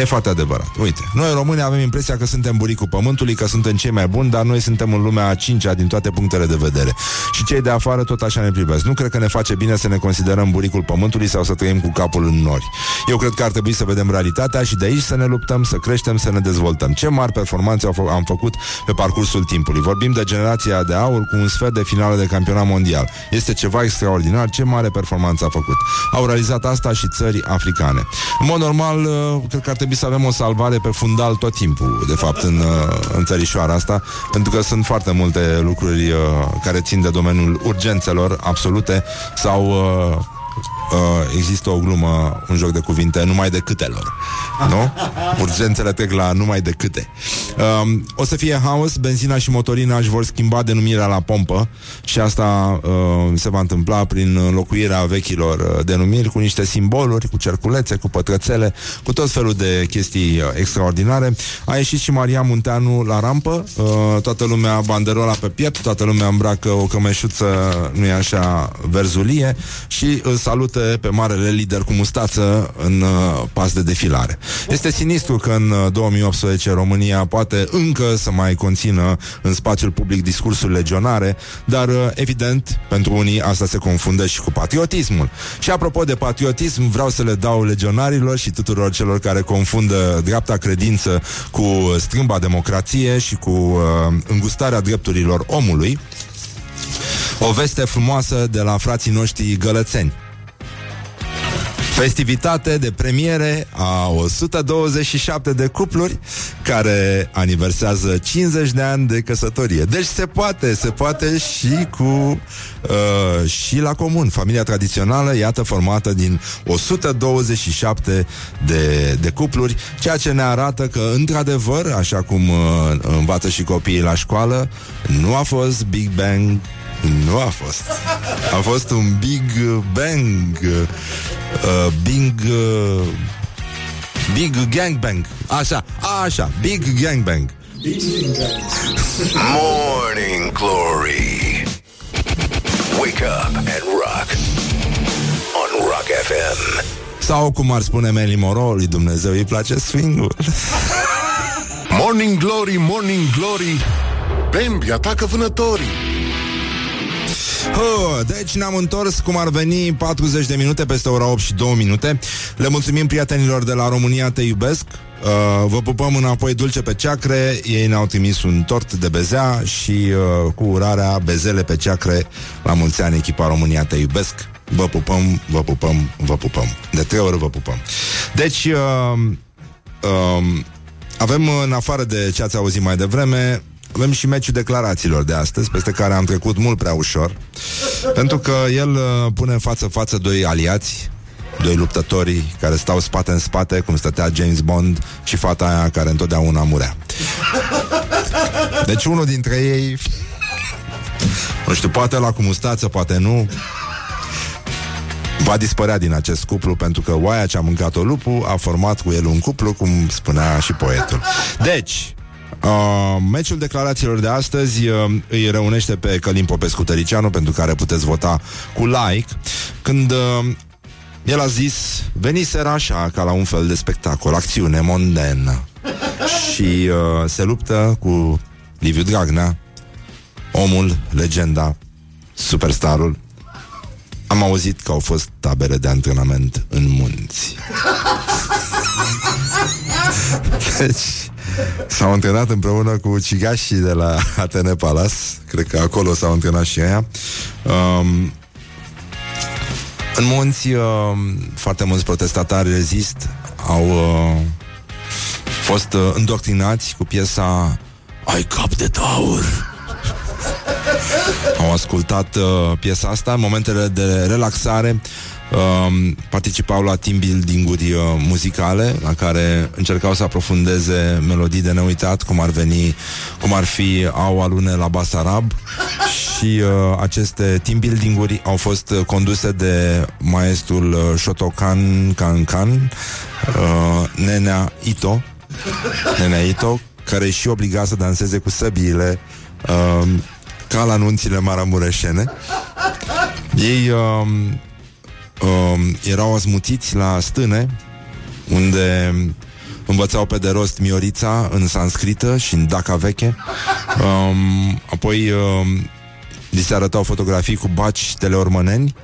E foarte adevărat. Uite, noi români avem impresia că suntem buricul pământului, că suntem cei mai buni, dar noi suntem în lumea a cincea din toate punctele de vedere. Și cei de afară tot așa ne privesc. Nu cred că ne face bine să ne considerăm buricul pământului sau să trăim cu capul în nori. Eu cred că ar trebui să vedem realitatea și de aici să ne luptăm, să creștem, să ne dezvoltăm. Ce mari performanțe am făcut pe parcursul timpului. Vorbim de generația de aur cu un sfert de finală de campionat mondial. Este ceva extraordinar. Ce mare performanță a făcut. Au realizat asta și țări africane. În mod normal, uh, cred că ar trebui să avem o salvare pe fundal tot timpul, de fapt, în, uh, în țărișoara asta, pentru că sunt foarte multe lucruri uh, care țin de domeniul urgențelor absolute sau uh, uh, există o glumă, un joc de cuvinte, numai de câtelor. Nu? Urgențele trec la numai de câte. Uh, o să fie haos, benzina și motorina își vor schimba denumirea la pompă și asta uh, se va întâmpla prin înlocuirea vechilor uh, denumiri cu niște simboluri, cu cerculețe, cu pătrățele, cu tot felul de chestii uh, extraordinare. A ieșit și Maria Munteanu la rampă, uh, toată lumea banderola pe piept, toată lumea îmbracă o cămeșuță, nu e așa, verzulie și îl salută salută pe marele lider cu mustață în uh, pas de defilare. Este sinistru că în uh, 2018 România poate încă să mai conțină în spațiul public discursuri legionare, dar uh, evident, pentru unii asta se confundă și cu patriotismul. Și apropo de patriotism, vreau să le dau legionarilor și tuturor celor care confundă dreapta credință cu strâmba democrație și cu uh, îngustarea drepturilor omului, o veste frumoasă de la frații noștri gălățeni. Festivitate de premiere a 127 de cupluri care aniversează 50 de ani de căsătorie. Deci se poate, se poate și cu uh, și la comun. Familia tradițională, iată, formată din 127 de, de cupluri, ceea ce ne arată că, într-adevăr, așa cum uh, învață și copiii la școală, nu a fost Big Bang nu a fost. A fost un Big Bang. Uh, big... Uh, big Gangbang. Așa, așa, Big Gangbang. Morning Glory. Wake up and rock. On Rock FM. Sau, cum ar spune Melly Moro, lui Dumnezeu îi place swing-ul. Morning Glory, Morning Glory Bambi atacă vânătorii Oh, deci ne-am întors cum ar veni 40 de minute peste ora 8 și 2 minute. Le mulțumim prietenilor de la România Te Iubesc. Uh, vă pupăm înapoi dulce pe ceacre. Ei ne-au trimis un tort de bezea Și uh, cu urarea bezele pe ceacre. La mulți ani echipa România Te Iubesc. Vă pupăm, vă pupăm, vă pupăm. De trei ori vă pupăm. Deci uh, uh, Avem în afară de ce ați auzit mai devreme avem și meciul declarațiilor de astăzi, peste care am trecut mult prea ușor, pentru că el uh, pune în față-față doi aliați, doi luptători care stau spate în spate, cum stătea James Bond și fata aia care întotdeauna murea. Deci unul dintre ei, nu știu, poate la cu mustață, poate nu, va dispărea din acest cuplu pentru că oaia ce a mâncat-o lupul a format cu el un cuplu, cum spunea și poetul. Deci, Uh, meciul declarațiilor de astăzi uh, îi reunește pe Călim Popescu Tăricianu, pentru care puteți vota cu like, când uh, el a zis, veniseră așa, ca la un fel de spectacol, acțiune mondenă. Și uh, se luptă cu Liviu Dragnea, omul, legenda, superstarul. Am auzit că au fost tabere de antrenament în munți. deci, S-au antrenat împreună cu ucigașii de la Atene Palace. Cred că acolo s-au antrenat și ea um, În munți uh, Foarte mulți protestatari rezist Au uh, fost uh, îndoctrinați cu piesa Ai cap de taur. Au ascultat uh, piesa asta în momentele de relaxare um, participau la team building-uri uh, muzicale la care încercau să aprofundeze melodii de neuitat, cum ar veni, cum ar fi Au alune la Basarab și uh, aceste team building-uri au fost uh, conduse de maestrul uh, Shotokan Kankan, uh, Nenea Ito, Nenea Ito, care e și obligat să danseze cu săbiile uh, ca la anunțile maramureșene. Ei uh, uh, erau asmuțiți la stâne, unde învățau pe de rost Miorița în sanscrită și în daca veche. Um, apoi uh, li se arătau fotografii cu baci teleormăneni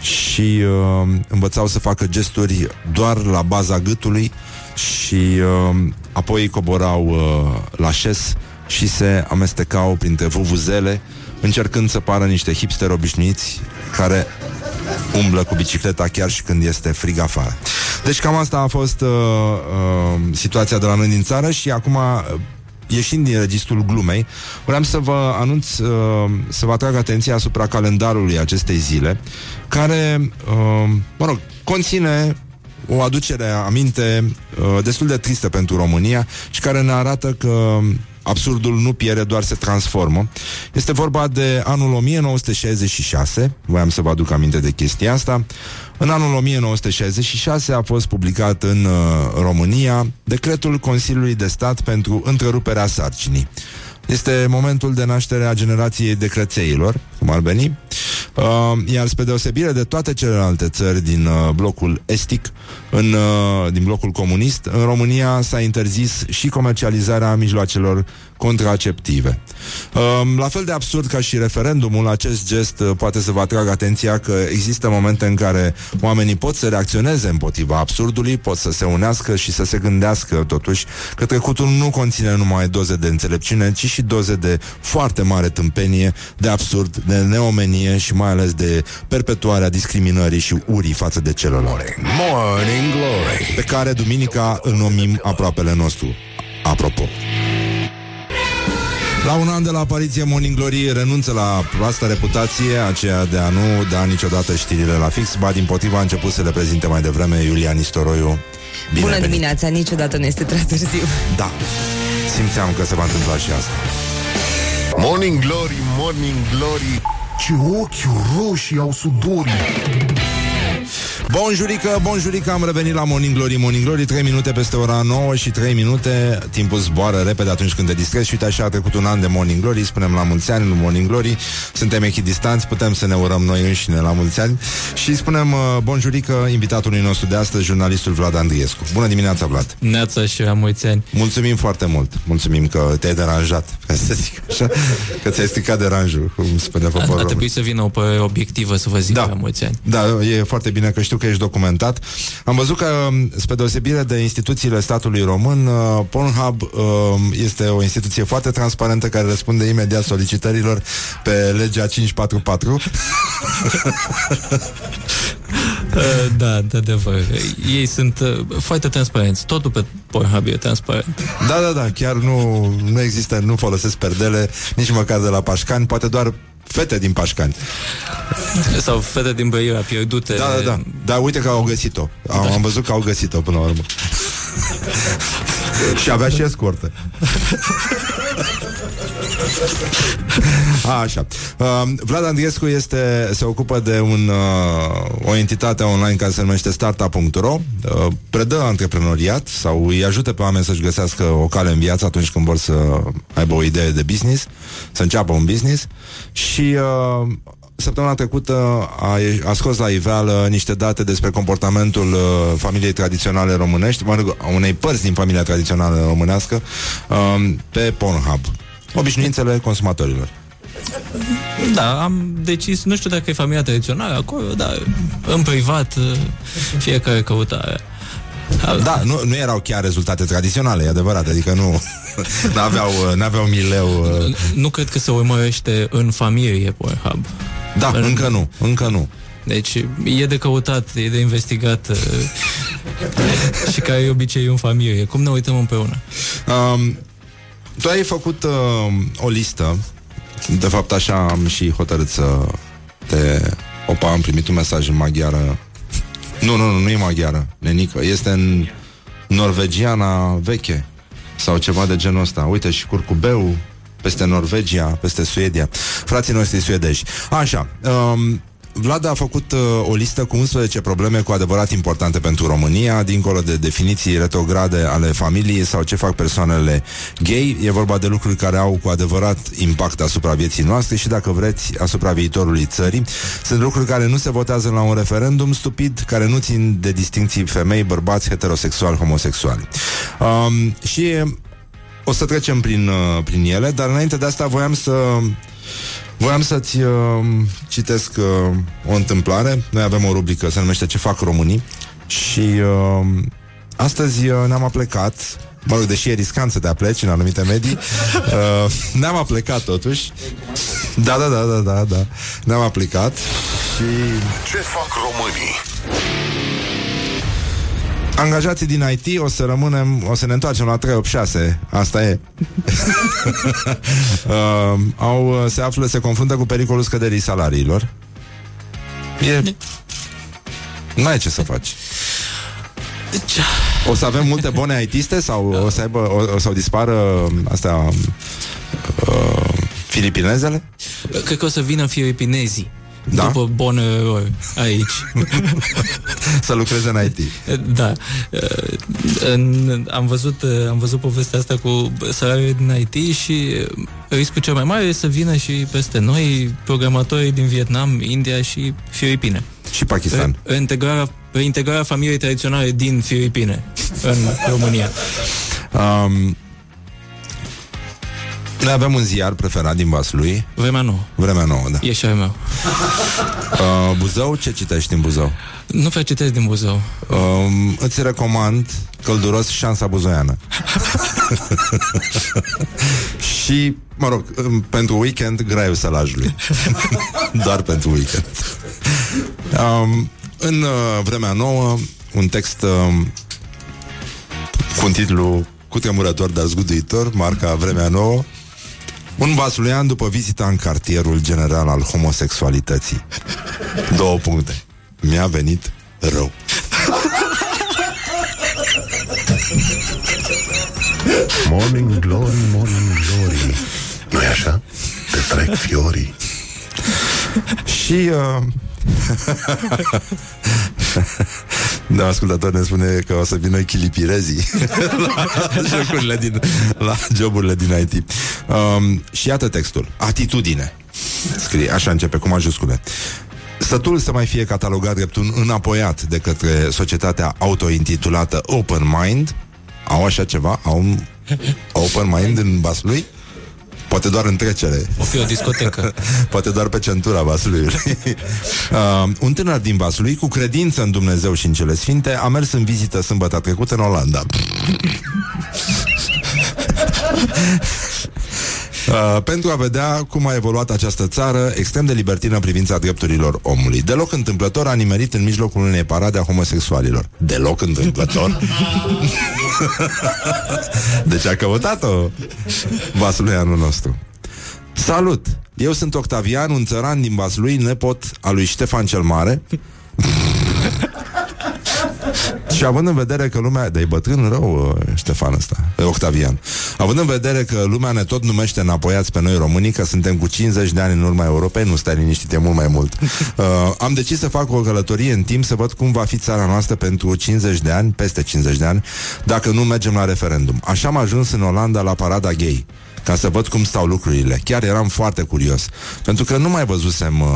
și uh, învățau să facă gesturi doar la baza gâtului și uh, apoi coborau uh, la șes și se amestecau printre vuvuzele, încercând să pară niște hipster obișnuiți care umblă cu bicicleta chiar și când este frig afară. Deci cam asta a fost uh, uh, situația de la noi din țară și acum uh, ieșind din registrul glumei, vreau să vă anunț, uh, să vă atrag atenția asupra calendarului acestei zile, care, uh, mă rog, conține o aducere aminte uh, destul de tristă pentru România și care ne arată că absurdul nu pierde, doar se transformă. Este vorba de anul 1966, voiam să vă aduc aminte de chestia asta. În anul 1966 a fost publicat în uh, România decretul Consiliului de Stat pentru întreruperea sarcinii. Este momentul de naștere a generației de crețeilor, cum ar veni. Uh, iar spre deosebire de toate celelalte țări din uh, blocul estic, în, uh, din blocul comunist, în România s-a interzis și comercializarea mijloacelor contraceptive. Um, la fel de absurd ca și referendumul, acest gest uh, poate să vă atragă atenția că există momente în care oamenii pot să reacționeze împotriva absurdului, pot să se unească și să se gândească totuși că trecutul nu conține numai doze de înțelepciune, ci și doze de foarte mare tâmpenie, de absurd, de neomenie și mai ales de perpetuarea discriminării și urii față de celălalt. Morning Glory Pe care duminica îl numim aproapele nostru. Apropo. La un an de la apariție Morning Glory renunță la proasta reputație, aceea de a nu da niciodată știrile la fix, ba din potriva a început să le prezinte mai devreme Iulian Istoroiu. Bine Bună venit. dimineața, niciodată nu este prea târziu. Da, simțeam că se va întâmpla și asta. Morning Glory, Morning Glory Ce ochi roșii au sudorii Bonjurică, bonjurică, am revenit la Morning Glory Morning Glory, 3 minute peste ora 9 și 3 minute Timpul zboară repede atunci când te distrezi Și uite așa a trecut un an de Morning Glory Spunem la mulți ani, nu Morning Glory Suntem echidistanți, putem să ne urăm noi înșine la mulți ani Și spunem uh, bonjurică invitatului nostru de astăzi Jurnalistul Vlad Andriescu Bună dimineața, Vlad Neața și la mulți ani. Mulțumim foarte mult Mulțumim că te-ai deranjat Ca să zic așa Că ți-ai stricat deranjul Cum spune A, poporul a român. trebuit să vină o părere obiectivă să vă zic Da. la mulți ani. Da, e foarte bine că știu că ești documentat. Am văzut că, spre deosebire de instituțiile statului român, uh, Pornhub uh, este o instituție foarte transparentă care răspunde imediat solicitărilor pe legea 544. Uh, da, de adevăr. Ei sunt uh, foarte transparenți. Totul pe Pornhub e transparent. Da, da, da, chiar nu, nu există, nu folosesc perdele nici măcar de la Pașcani, poate doar fete din Pașcani. Sau fete din Brăila pierdute. Da, da, da. Dar uite că au găsit-o. Am, am văzut că au găsit-o până la urmă. Și avea și escortă. A, așa. Uh, Vlad Andriescu este, se ocupă de un, uh, o entitate online care se numește startup.ro uh, predă antreprenoriat sau îi ajută pe oameni să-și găsească o cale în viață atunci când vor să aibă o idee de business, să înceapă un business și uh, Săptămâna trecută a, a scos la iveală niște date despre comportamentul uh, familiei tradiționale românești, mă rog, a unei părți din familia tradițională românească, um, pe Pornhub. Obișnuințele consumatorilor. Da, am decis, nu știu dacă e familia tradițională acolo, dar în privat uh, fiecare căutare. Da, nu, nu erau chiar rezultate tradiționale, e adevărat, adică nu n-aveau, uh, n-aveau mileu. uh. Nu cred că se urmărește în familie Pornhub. Da, În- încă nu, încă nu. Deci e de căutat, e de investigat uh, și ca e obicei în familie. Cum ne uităm împreună? Um, tu ai făcut uh, o listă. De fapt așa am și hotărât să te Opa, am primit un mesaj în maghiară. Nu, nu, nu, nu e maghiară Nenică, este în norvegiana veche Sau ceva de genul ăsta. Uite și curcubeu peste Norvegia, peste Suedia. Frații noștri suedeși Așa, um, Vlad a făcut uh, o listă cu 11 probleme cu adevărat importante pentru România, dincolo de definiții retrograde ale familiei sau ce fac persoanele gay. E vorba de lucruri care au cu adevărat impact asupra vieții noastre și, dacă vreți, asupra viitorului țării. Sunt lucruri care nu se votează la un referendum stupid, care nu țin de distinții femei, bărbați, heterosexuali, homosexuali. Um, și o să trecem prin, uh, prin ele, dar înainte de asta voiam să Voiam să-ți uh, citesc uh, o întâmplare. Noi avem o rubrică, se numește Ce fac românii și uh, astăzi uh, ne-am aplecat Mă rog, deși e riscant să te apleci în anumite medii uh, Ne-am aplecat totuși Da, da, da, da, da, da Ne-am aplicat și Ce fac românii? Angajații din IT o să rămânem, o să ne întoarcem la 386, asta e. uh, au, se află, se confruntă cu pericolul scăderii salariilor. E... Nu ai ce să faci. O să avem multe bune ITiste sau o să aibă, o, o să dispară astea uh, filipinezele? Cred că o să vină filipinezii. Da? După bonă eroi aici. Să lucreze în IT. Da. Uh, în, am, văzut, uh, am văzut povestea asta cu salariul din IT și uh, riscul cel mai mare e să vină și peste noi programatori din Vietnam, India și Filipine. Și Pakistan. Re- Integrarea, reintegrarea familiei tradiționale din Filipine în România. Um, noi avem un ziar preferat din Vaslui. Vremea nouă. Vremea nouă, da. E și al meu. Uh, Buzău, ce citești din Buzău? Nu prea citesc din Buzău. Um, îți recomand călduros șansa buzoiană. și, mă rog, um, pentru weekend, graiul sălajului. Doar pentru weekend. Um, în uh, vremea nouă, un text um, cu un titlu cutremurător, dar zguduitor, marca Vremea Nouă, un vasulian după vizita în cartierul general al homosexualității. Două puncte. Mi-a venit rău. Morning glory, morning glory nu așa? Te trec fiorii Și uh... Da, ascultător ne spune că o să vină chilipirezii la jocurile din, la joburile din IT. Um, și iată textul. Atitudine. Scrie, așa începe, cu majuscule. Stătul să mai fie catalogat drept un înapoiat de către societatea autointitulată Open Mind. Au așa ceva? Au un Open Mind în Vaslui? Poate doar în trecere. O fi o discotecă. Poate doar pe centura Vaslui. uh, un tânăr din Vaslui, cu credință în Dumnezeu și în cele sfinte, a mers în vizită sâmbătă trecută în Olanda. Uh, pentru a vedea cum a evoluat această țară extrem de libertină în privința drepturilor omului. Deloc întâmplător a nimerit în mijlocul unei parade a homosexualilor. Deloc întâmplător? deci a căutat-o vaslui anul nostru. Salut! Eu sunt Octavian, un țăran din Vaslui, nepot al lui Ștefan cel Mare. Și având în vedere că lumea... Dar e bătrân rău, uh, Ștefan ăsta, e Octavian. Având în vedere că lumea ne tot numește înapoiați pe noi românii, că suntem cu 50 de ani în urma Europei, nu stai liniștit, e mult mai mult. Uh, am decis să fac o călătorie în timp să văd cum va fi țara noastră pentru 50 de ani, peste 50 de ani, dacă nu mergem la referendum. Așa am ajuns în Olanda la parada gay ca să văd cum stau lucrurile. Chiar eram foarte curios. Pentru că nu mai văzusem uh,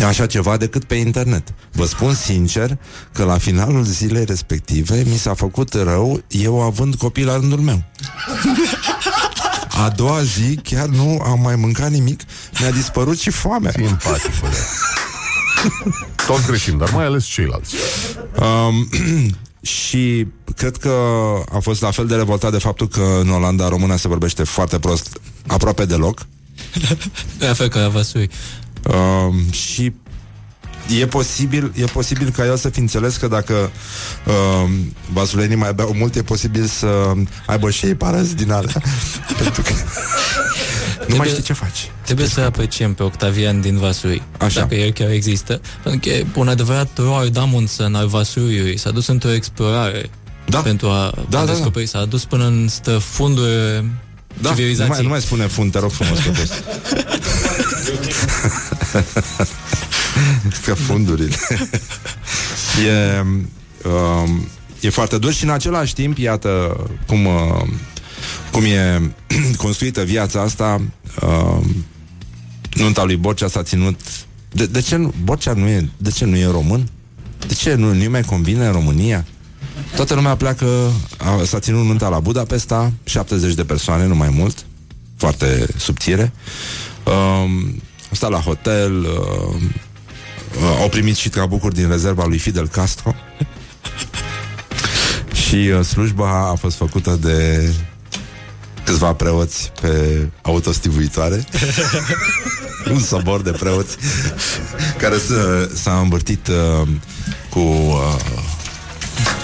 așa ceva decât pe internet. Vă spun sincer că la finalul zilei respective mi s-a făcut rău eu având copii la rândul meu. A doua zi chiar nu am mai mâncat nimic, mi-a dispărut și foamea. Fii empaticule Toți greșim, dar mai ales ceilalți Um, și cred că a fost la fel de revoltat de faptul că în Olanda româna se vorbește foarte prost, aproape deloc. La fel ca la Vasui. Um, și e posibil, e posibil ca el să fi înțeles că dacă um, vasulenii mai beau mult, e posibil să aibă și ei parăzi din alea. Pentru că nu mai știi ce faci. Trebuie să apreciem pe Octavian din Vasui, Așa. dacă el chiar există. Pentru că e un adevărat Roy Damundsen al Vasuiului. S-a dus într-o explorare Da. pentru a, Da, a da, descoperi. S-a dus până în străfundul Da, nu civilizației. mai, nu mai spune fund, te rog frumos că Că fundurile E um, E foarte dur și în același timp Iată cum uh, Cum e construită viața asta uh, Nunta lui Borcea s-a ținut de, de ce nu, Borcea nu e De ce nu e român? De ce nu, nu mai convine în România? Toată lumea pleacă a, S-a ținut nunta la Budapesta 70 de persoane, nu mai mult Foarte subțire um, Au stat la hotel uh, uh, Au primit și trabucuri din rezerva lui Fidel Castro. Și uh, slujba a fost făcută de câțiva preoți pe autostivuitoare. Un sobor de preoți Care s- s-a învârtit uh, cu uh,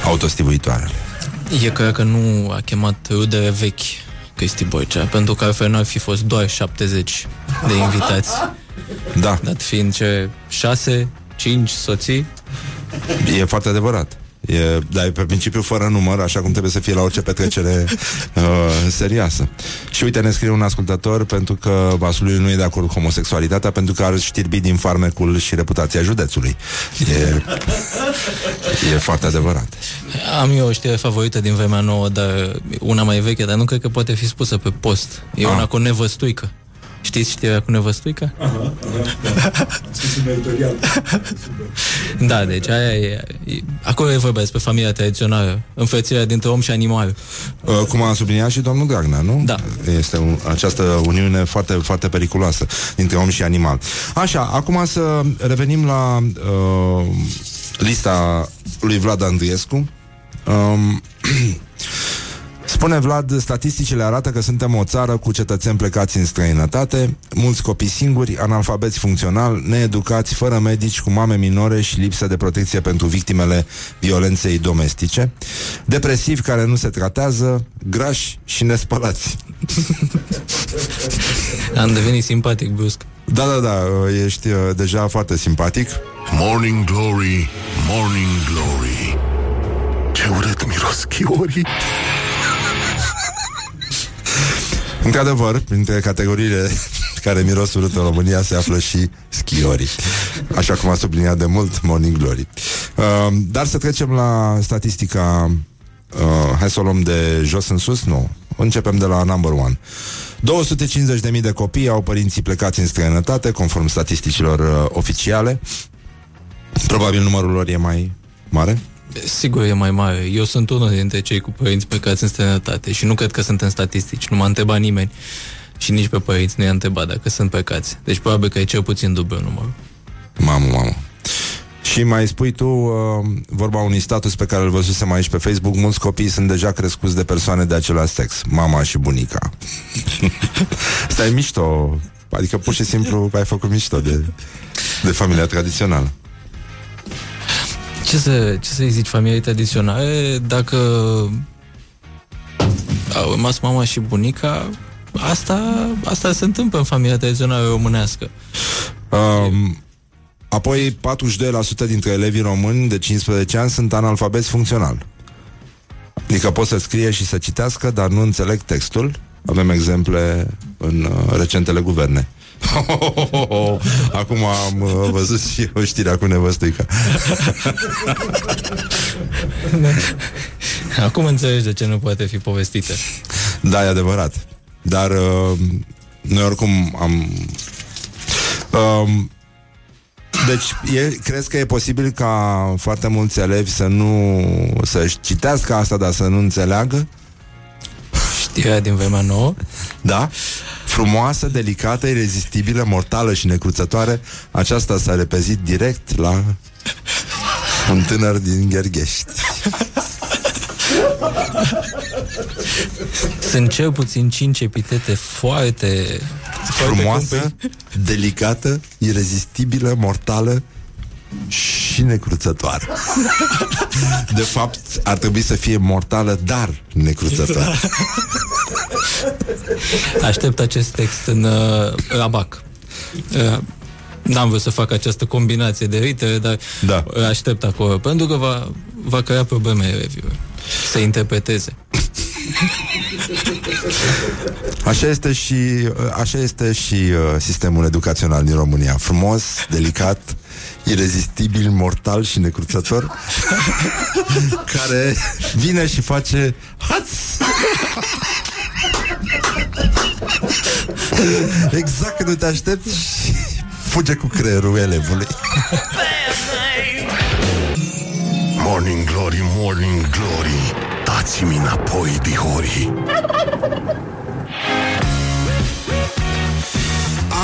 autostivuitoarele E că, că nu a chemat rudele vechi Cristi Boicea, pentru că altfel n-ar fi fost doar 70 de invitați. Da, Dat fiind ce 6, 5 soții, e foarte adevărat E, dar e pe principiu fără număr, așa cum trebuie să fie la orice petrecere uh, serioasă. Și uite, ne scrie un ascultător pentru că Vasului nu e de acord cu homosexualitatea, pentru că ar știrbi din farmecul și reputația județului. E, e foarte adevărat. Am eu o știre favorită din vremea nouă, dar una mai veche, dar nu cred că poate fi spusă pe post. E Ah. una cu nevăstuică. Știți știrea cu nevăstuică? Da, deci aia e, e acolo e vorba despre familia tradițională, înfrățirea dintre om și animal. Uh, cum a subliniat și domnul Dragnea, nu? Da. Este un, această uniune foarte, foarte periculoasă dintre om și animal. Așa, acum să revenim la uh, lista lui Vlad Andriescu. Um, Spune Vlad, statisticile arată că suntem o țară cu cetățeni plecați în străinătate, mulți copii singuri, analfabeți funcțional, needucați, fără medici, cu mame minore și lipsă de protecție pentru victimele violenței domestice, depresivi care nu se tratează, grași și nespălați. Am devenit simpatic brusc. Da, da, da, ești uh, deja foarte simpatic. Morning Glory, Morning Glory Ce urât miros chiorii Într-adevăr, printre categoriile care miros urât în România se află și schiorii. Așa cum a subliniat de mult Morning Glory. Uh, dar să trecem la statistica uh, Hai să o luăm de jos în sus? Nu. Începem de la number one. 250.000 de copii au părinții plecați în străinătate, conform statisticilor uh, oficiale. Probabil numărul lor e mai mare. Sigur e mai mare. Eu sunt unul dintre cei cu părinți plecați în străinătate și nu cred că sunt în statistici. Nu m-a întrebat nimeni și nici pe părinți nu i-a întrebat dacă sunt plecați. Deci probabil că e cel puțin dublu numărul. Mamă, mamă. Și mai spui tu, uh, vorba unui status pe care îl văzusem aici pe Facebook, mulți copii sunt deja crescuți de persoane de același sex, mama și bunica. Asta e mișto. Adică pur și simplu ai făcut mișto de, de familia tradițională. Ce să, ce să zici familiei tradiționale dacă au rămas mama și bunica, asta, asta se întâmplă în familia tradițională românească. Um, apoi 42% dintre elevii români de 15 ani sunt analfabeți funcțional. Adică pot să scrie și să citească, dar nu înțeleg textul. Avem exemple în uh, recentele guverne. Acum am uh, văzut și o știre cu nevăstuica. Acum înțelegi de ce nu poate fi povestită. Da, e adevărat. Dar uh, noi oricum am... Um, deci, e, crezi că e posibil ca foarte mulți elevi să nu să-și citească asta, dar să nu înțeleagă? Știrea din vremea nouă? Da? Frumoasă, delicată, irezistibilă, mortală și necruțătoare, aceasta s-a repezit direct la un tânăr din Gherghești. Sunt cel puțin cinci epitete foarte... foarte Frumoasă, compre- delicată, irezistibilă, mortală și necruțătoare. De fapt, ar trebui să fie mortală, dar necruțătoare. Aștept acest text în uh, abac. Uh, N-am vrut să fac această combinație de ritere, dar Da. îl aștept acolo, pentru că va, va crea probleme elevilor să interpreteze. Așa este și, așa este și uh, sistemul educațional din România. Frumos, delicat, irezistibil, mortal și necruțător care vine și face haț! Exact când nu te aștepți și fuge cu creierul elevului. Morning Glory, Morning Glory Dați-mi înapoi, dihori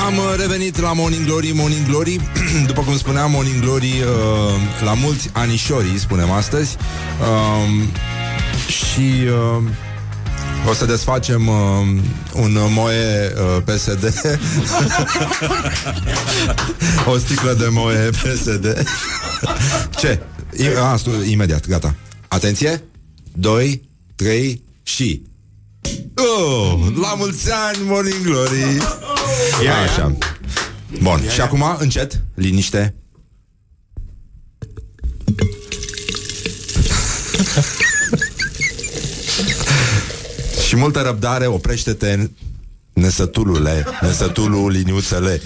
Am uh, revenit la Morning Glory, Morning Glory. După cum spuneam, Morning Glory uh, La mulți anișorii, spunem astăzi. Uh, Și uh, O să desfacem uh, Un moe uh, PSD O sticlă de moe PSD Ce? I- a, stu- imediat, gata. Atenție. 2, 3 și Oh, la mulți ani, Morning Glory! Ia, așa. Bun, ia, ia. și acum, încet, liniște. și multă răbdare, oprește-te Nesătulule, nesătulul liniuțele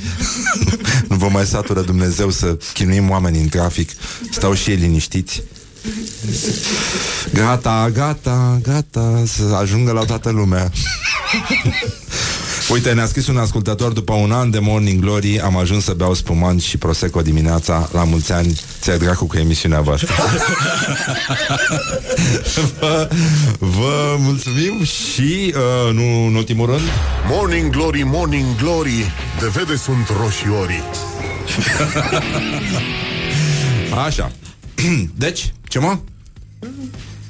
Nu vă mai satură Dumnezeu să chinuim oamenii în trafic Stau și ei liniștiți Gata, gata, gata Să ajungă la toată lumea. Uite, ne-a scris un ascultător După un an de Morning Glory Am ajuns să beau spumant și prosecco dimineața. La mulți ani, ți-ai dracu cu emisiunea voastră. Vă, vă mulțumim Și, uh, nu în ultimul rând Morning Glory, Morning Glory De vede sunt roșiorii. Așa Deci, ce mă?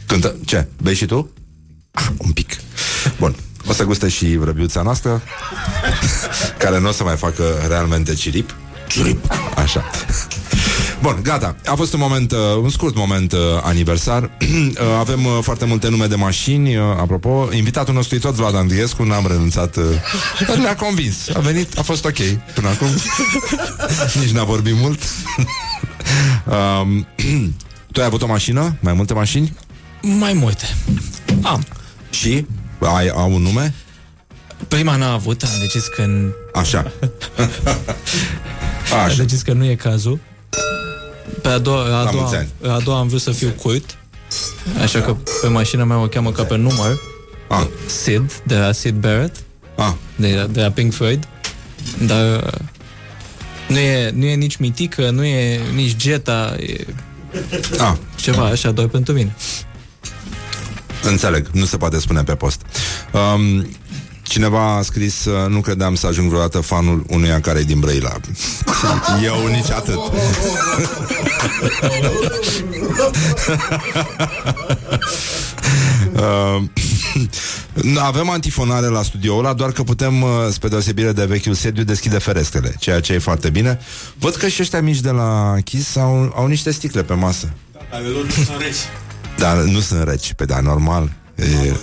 Cântă, ce? Bei și tu? Ah, un pic Bun, o să guste și vrăbiuța noastră Care nu o să mai facă realmente cirip Cirip Așa Bun, gata. A fost un moment, uh, un scurt moment uh, aniversar. uh, avem uh, foarte multe nume de mașini. Uh, apropo, invitatul nostru e tot Vlad Andriescu, n-am renunțat. Uh, dar ne-a convins. A venit, a fost ok până acum. Nici n-a vorbit mult. um, tu ai avut o mașină? Mai multe mașini? Mai multe. Am. Și? Ai, au un nume? Prima n-a avut, am decis că... n- Așa. Am Așa. decis că nu e cazul. Pe a doua, a, La doua, mulți ani. a doua am vrut să fiu curt. Așa că pe mașina mea o cheamă ca pe număr. Ah, Sid, de la Sid Barrett, ah. de, la- de la Pink Floyd. Dar uh, nu e, nu e nici mitică, nu e nici Jetta, e Ah, ceva așa doar pentru mine. înțeleg, nu se poate spune pe post. Um, cineva a scris uh, Nu credeam să ajung vreodată fanul unuia care e din Brăila Eu nici atât Uh, avem antifonare la studioul ăla, doar că putem, uh, spre deosebire de vechiul sediu, deschide ferestrele, ceea ce e foarte bine. Văd că și ăștia mici de la Kiss au, au niște sticle pe masă. Dar nu sunt reci, pe da, normal. E,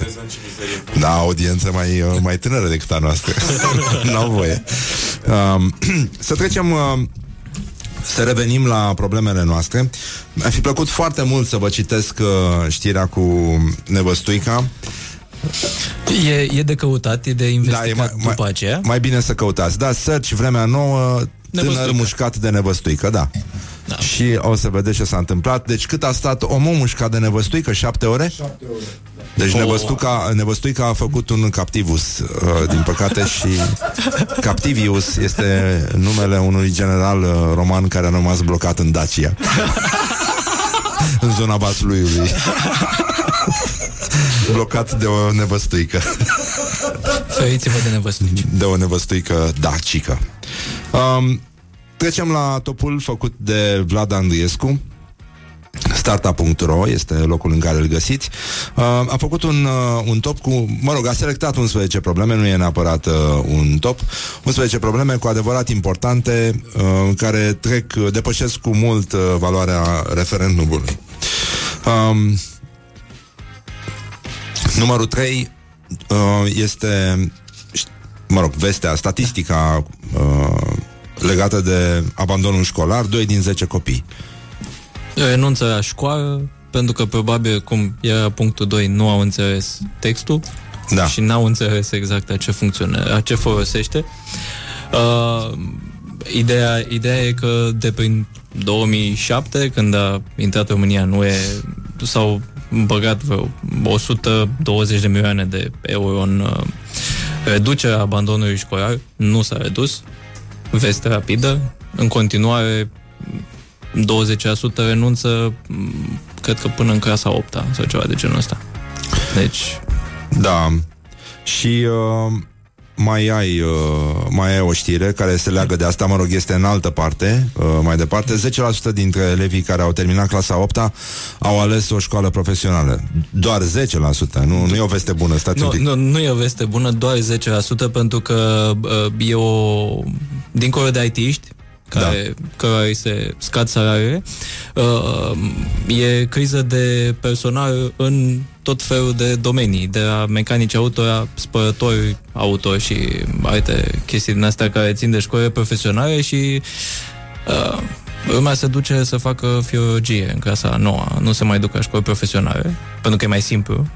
da, audiență mai, uh, mai tânără decât a noastră. N-au voie. Um, să trecem... Uh, să revenim la problemele noastre. Mi-a fi plăcut foarte mult să vă citesc uh, știrea cu nevăstuica. E, e de căutat, e de investigat da, după aceea. mai bine să căutați. Da, search vremea nouă, tânăr Nevăstuică. mușcat de nevăstuică, da. da. Și o să vedeți ce s-a întâmplat. Deci cât a stat omul mușcat de nevăstuică? Șapte ore? Șapte ore. Deci Oh. nevăstuca, nevăstuica a făcut un captivus, uh, din păcate, și Captivius este numele unui general uh, roman care a rămas blocat în Dacia. în zona Vasluiului. blocat de o nevăstuică. Feriți-vă de nevăstuici. de o nevăstuică dacică. Um, trecem la topul făcut de Vlad Andriescu. Startup.ro este locul în care îl găsiți. Uh, a făcut un, uh, un top cu, mă rog, a selectat 11 probleme, nu e neapărat uh, un top, 11 probleme cu adevărat importante, uh, care trec, depășesc cu mult uh, valoarea referendumului. Um, numărul 3 uh, este mă rog, vestea, statistica uh, legată de abandonul școlar, 2 din 10 copii. Renunță la școală, pentru că probabil, cum era punctul 2, nu au înțeles textul Da. și n-au înțeles exact la ce funcționează, la ce folosește. Uh, ideea, ideea e că de prin 2007, când a intrat România în UE, s-au băgat vreo 120 de milioane de euro în uh, reducerea abandonului școlar. Nu s-a redus. Veste rapidă. În continuare, 20% renunță, m, cred că până în clasa 8 sau ceva de genul ăsta. Deci, Da. Și uh, mai ai uh, mai ai o știre care se leagă de asta, mă rog, este în altă parte, uh, mai departe. 10% dintre elevii care au terminat clasa 8 au ales o școală profesională. Doar 10%, nu, nu e o veste bună, stați un nu, pic. nu, nu e o veste bună, doar 10% pentru că uh, e o... Dincolo de IT-ști, care, da. care îi se scad salariile, uh, e criză de personal în tot felul de domenii, de la mecanici auto la spărători auto și alte chestii din astea care țin de școli profesionale și uh, lumea se duce să facă filologie în clasa a noua, nu se mai duc la școli profesionale, pentru că e mai simplu.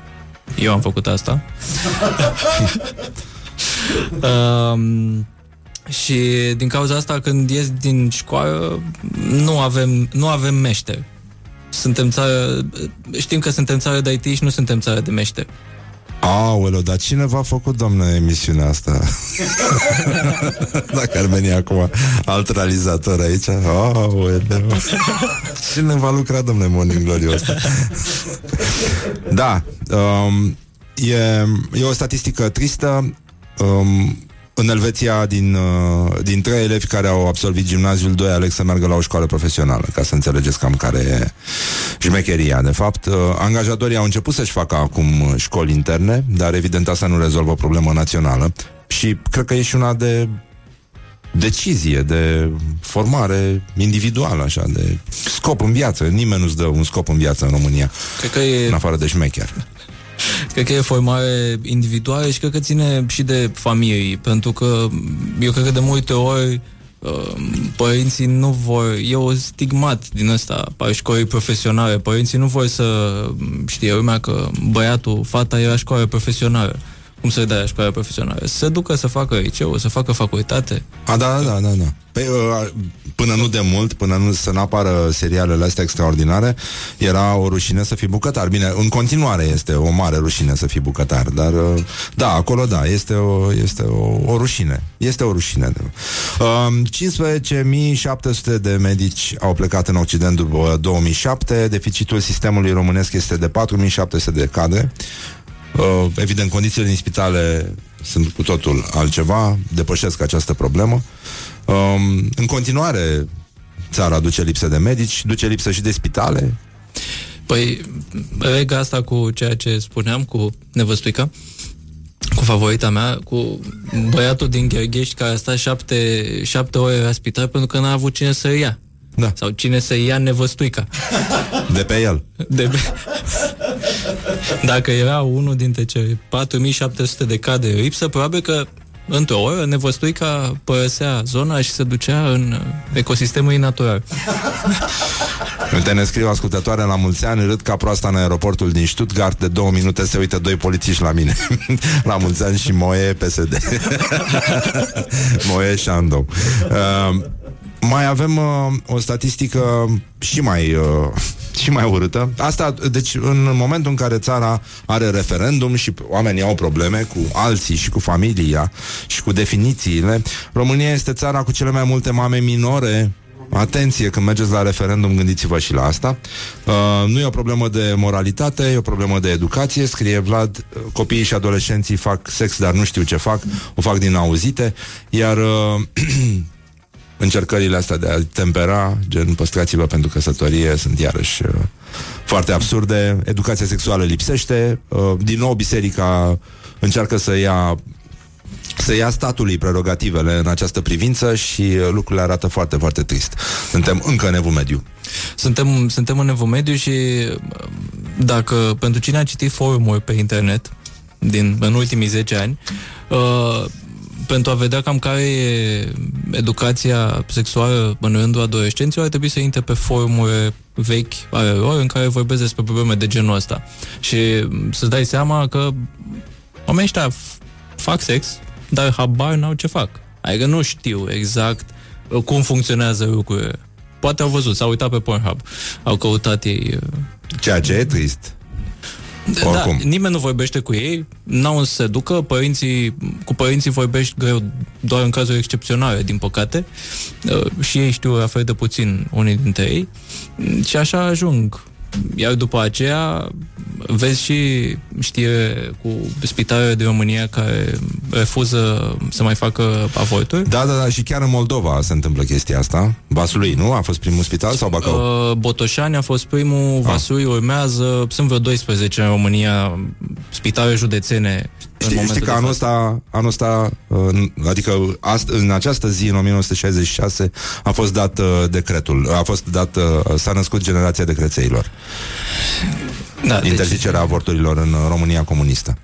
Eu am făcut asta. um, și din cauza asta, când ies din școală, nu avem, nu avem meșteri. Suntem țară, știm că suntem țară de IT și nu suntem țară de meșteri. Aoleu, dar cine v-a făcut, doamnă, emisiunea asta? Dacă ar veni acum alt realizator aici Aoleu Cine va lucra, domnule Morning Glory ăsta? da um, e, e o statistică tristă um, în Elveția, din, uh, din trei elevi care au absolvit gimnaziul, doi aleg să meargă la o școală profesională, ca să înțelegeți cam care e șmecheria. De fapt, uh, angajatorii au început să-și facă acum școli interne, dar evident asta nu rezolvă o problemă națională și cred că e și una de decizie, de formare individuală, așa, de scop în viață. Nimeni nu-ți dă un scop în viață în România, Cred că e în afară de șmecher. Cred că e formare individuală și cred că ține și de familii, pentru că eu cred că de multe ori uh, părinții nu vor, e o stigmat din ăsta a școlii profesionale, părinții nu vor să știe lumea că băiatul, fata era școală profesională. Cum să-i dai la școală profesională? Să se ducă să facă liceu, să facă facultate. A, da, da, da, da. Păi, uh, până nu de mult, până nu să n-apară serialele astea extraordinare, era o rușine să fii bucătar. Bine, în continuare este o mare rușine să fii bucătar, dar uh, da, acolo da, este o, este o, o rușine. Este o rușine. Uh, 15.700 de medici au plecat în Occident după 2007, deficitul sistemului românesc este de 4.700 de cadre. Uh, evident, condițiile din spitale sunt cu totul altceva, depășesc această problemă. Um, în continuare, țara duce lipsă de medici, duce lipsă și de spitale. Păi, leg asta cu ceea ce spuneam, cu nevăstuica, cu favorita mea, cu băiatul din Gherghești care a stat șapte, șapte ore la spital pentru că n-a avut cine să ia. Da. Sau cine să ia nevăstuica. De pe el. De be- Dacă era unul dintre cei 4700 de cadre lipsă, probabil că într-o oră nevăstuica părăsea zona și se ducea în uh, ecosistemul natural. Uite, ne scriu ascultătoare la mulți ani, râd ca proasta în aeroportul din Stuttgart, de două minute se uită doi polițiști la mine. la mulți ani și Moe PSD. Moe Șandou. Uh, mai avem uh, o statistică și mai, uh, și mai urâtă. Asta, deci, în momentul în care țara are referendum și oamenii au probleme cu alții și cu familia și cu definițiile, România este țara cu cele mai multe mame minore Atenție, când mergeți la referendum, gândiți-vă și la asta. Uh, nu e o problemă de moralitate, e o problemă de educație. Scrie Vlad, uh, copiii și adolescenții fac sex, dar nu știu ce fac, o fac din auzite, iar uh, încercările astea de a tempera, gen păstrați-vă pentru căsătorie, sunt iarăși uh, foarte absurde. Educația sexuală lipsește. Uh, din nou, biserica încearcă să ia să ia statului prerogativele în această privință și uh, lucrurile arată foarte, foarte trist. Suntem încă în evul mediu. Suntem, suntem în evul mediu și uh, dacă pentru cine a citit forumuri pe internet din, în ultimii 10 ani, uh, pentru a vedea cam care e educația sexuală în rândul adolescenților, ar trebui să intre pe forumuri vechi ale lor în care vorbesc despre probleme de genul ăsta. Și să-ți dai seama că oamenii ăștia f- fac sex, dar habar n-au ce fac. Adică nu știu exact uh, cum funcționează lucrurile. Poate au văzut, s-au uitat pe Pornhub, au căutat ei uh, Ceea ce e trist. Oricum. da, nimeni nu vorbește cu ei, n-au unde să se ducă, părinții, cu părinții vorbești greu doar în cazuri excepționale, din păcate, uh, și ei știu la fel de puțin unii dintre ei, și așa ajung. Iar după aceea vezi și știre cu spitalele din România care refuză să mai facă avorturi. Da, da, da, și chiar în Moldova se întâmplă chestia asta. Vaslui, nu? A fost primul spital sau Bacău? Uh, Botoșani a fost primul, Vasui urmează, sunt vreo 12 în România, spitale județene. În Știi, momentul știi că de anul față. ăsta, anul ăsta, uh, adică ast, în această zi, în 1966, a fost dat uh, decretul, a fost dat, uh, s-a născut generația decrețeilor. Da, deci, Interzicerea avorturilor în uh, România comunistă.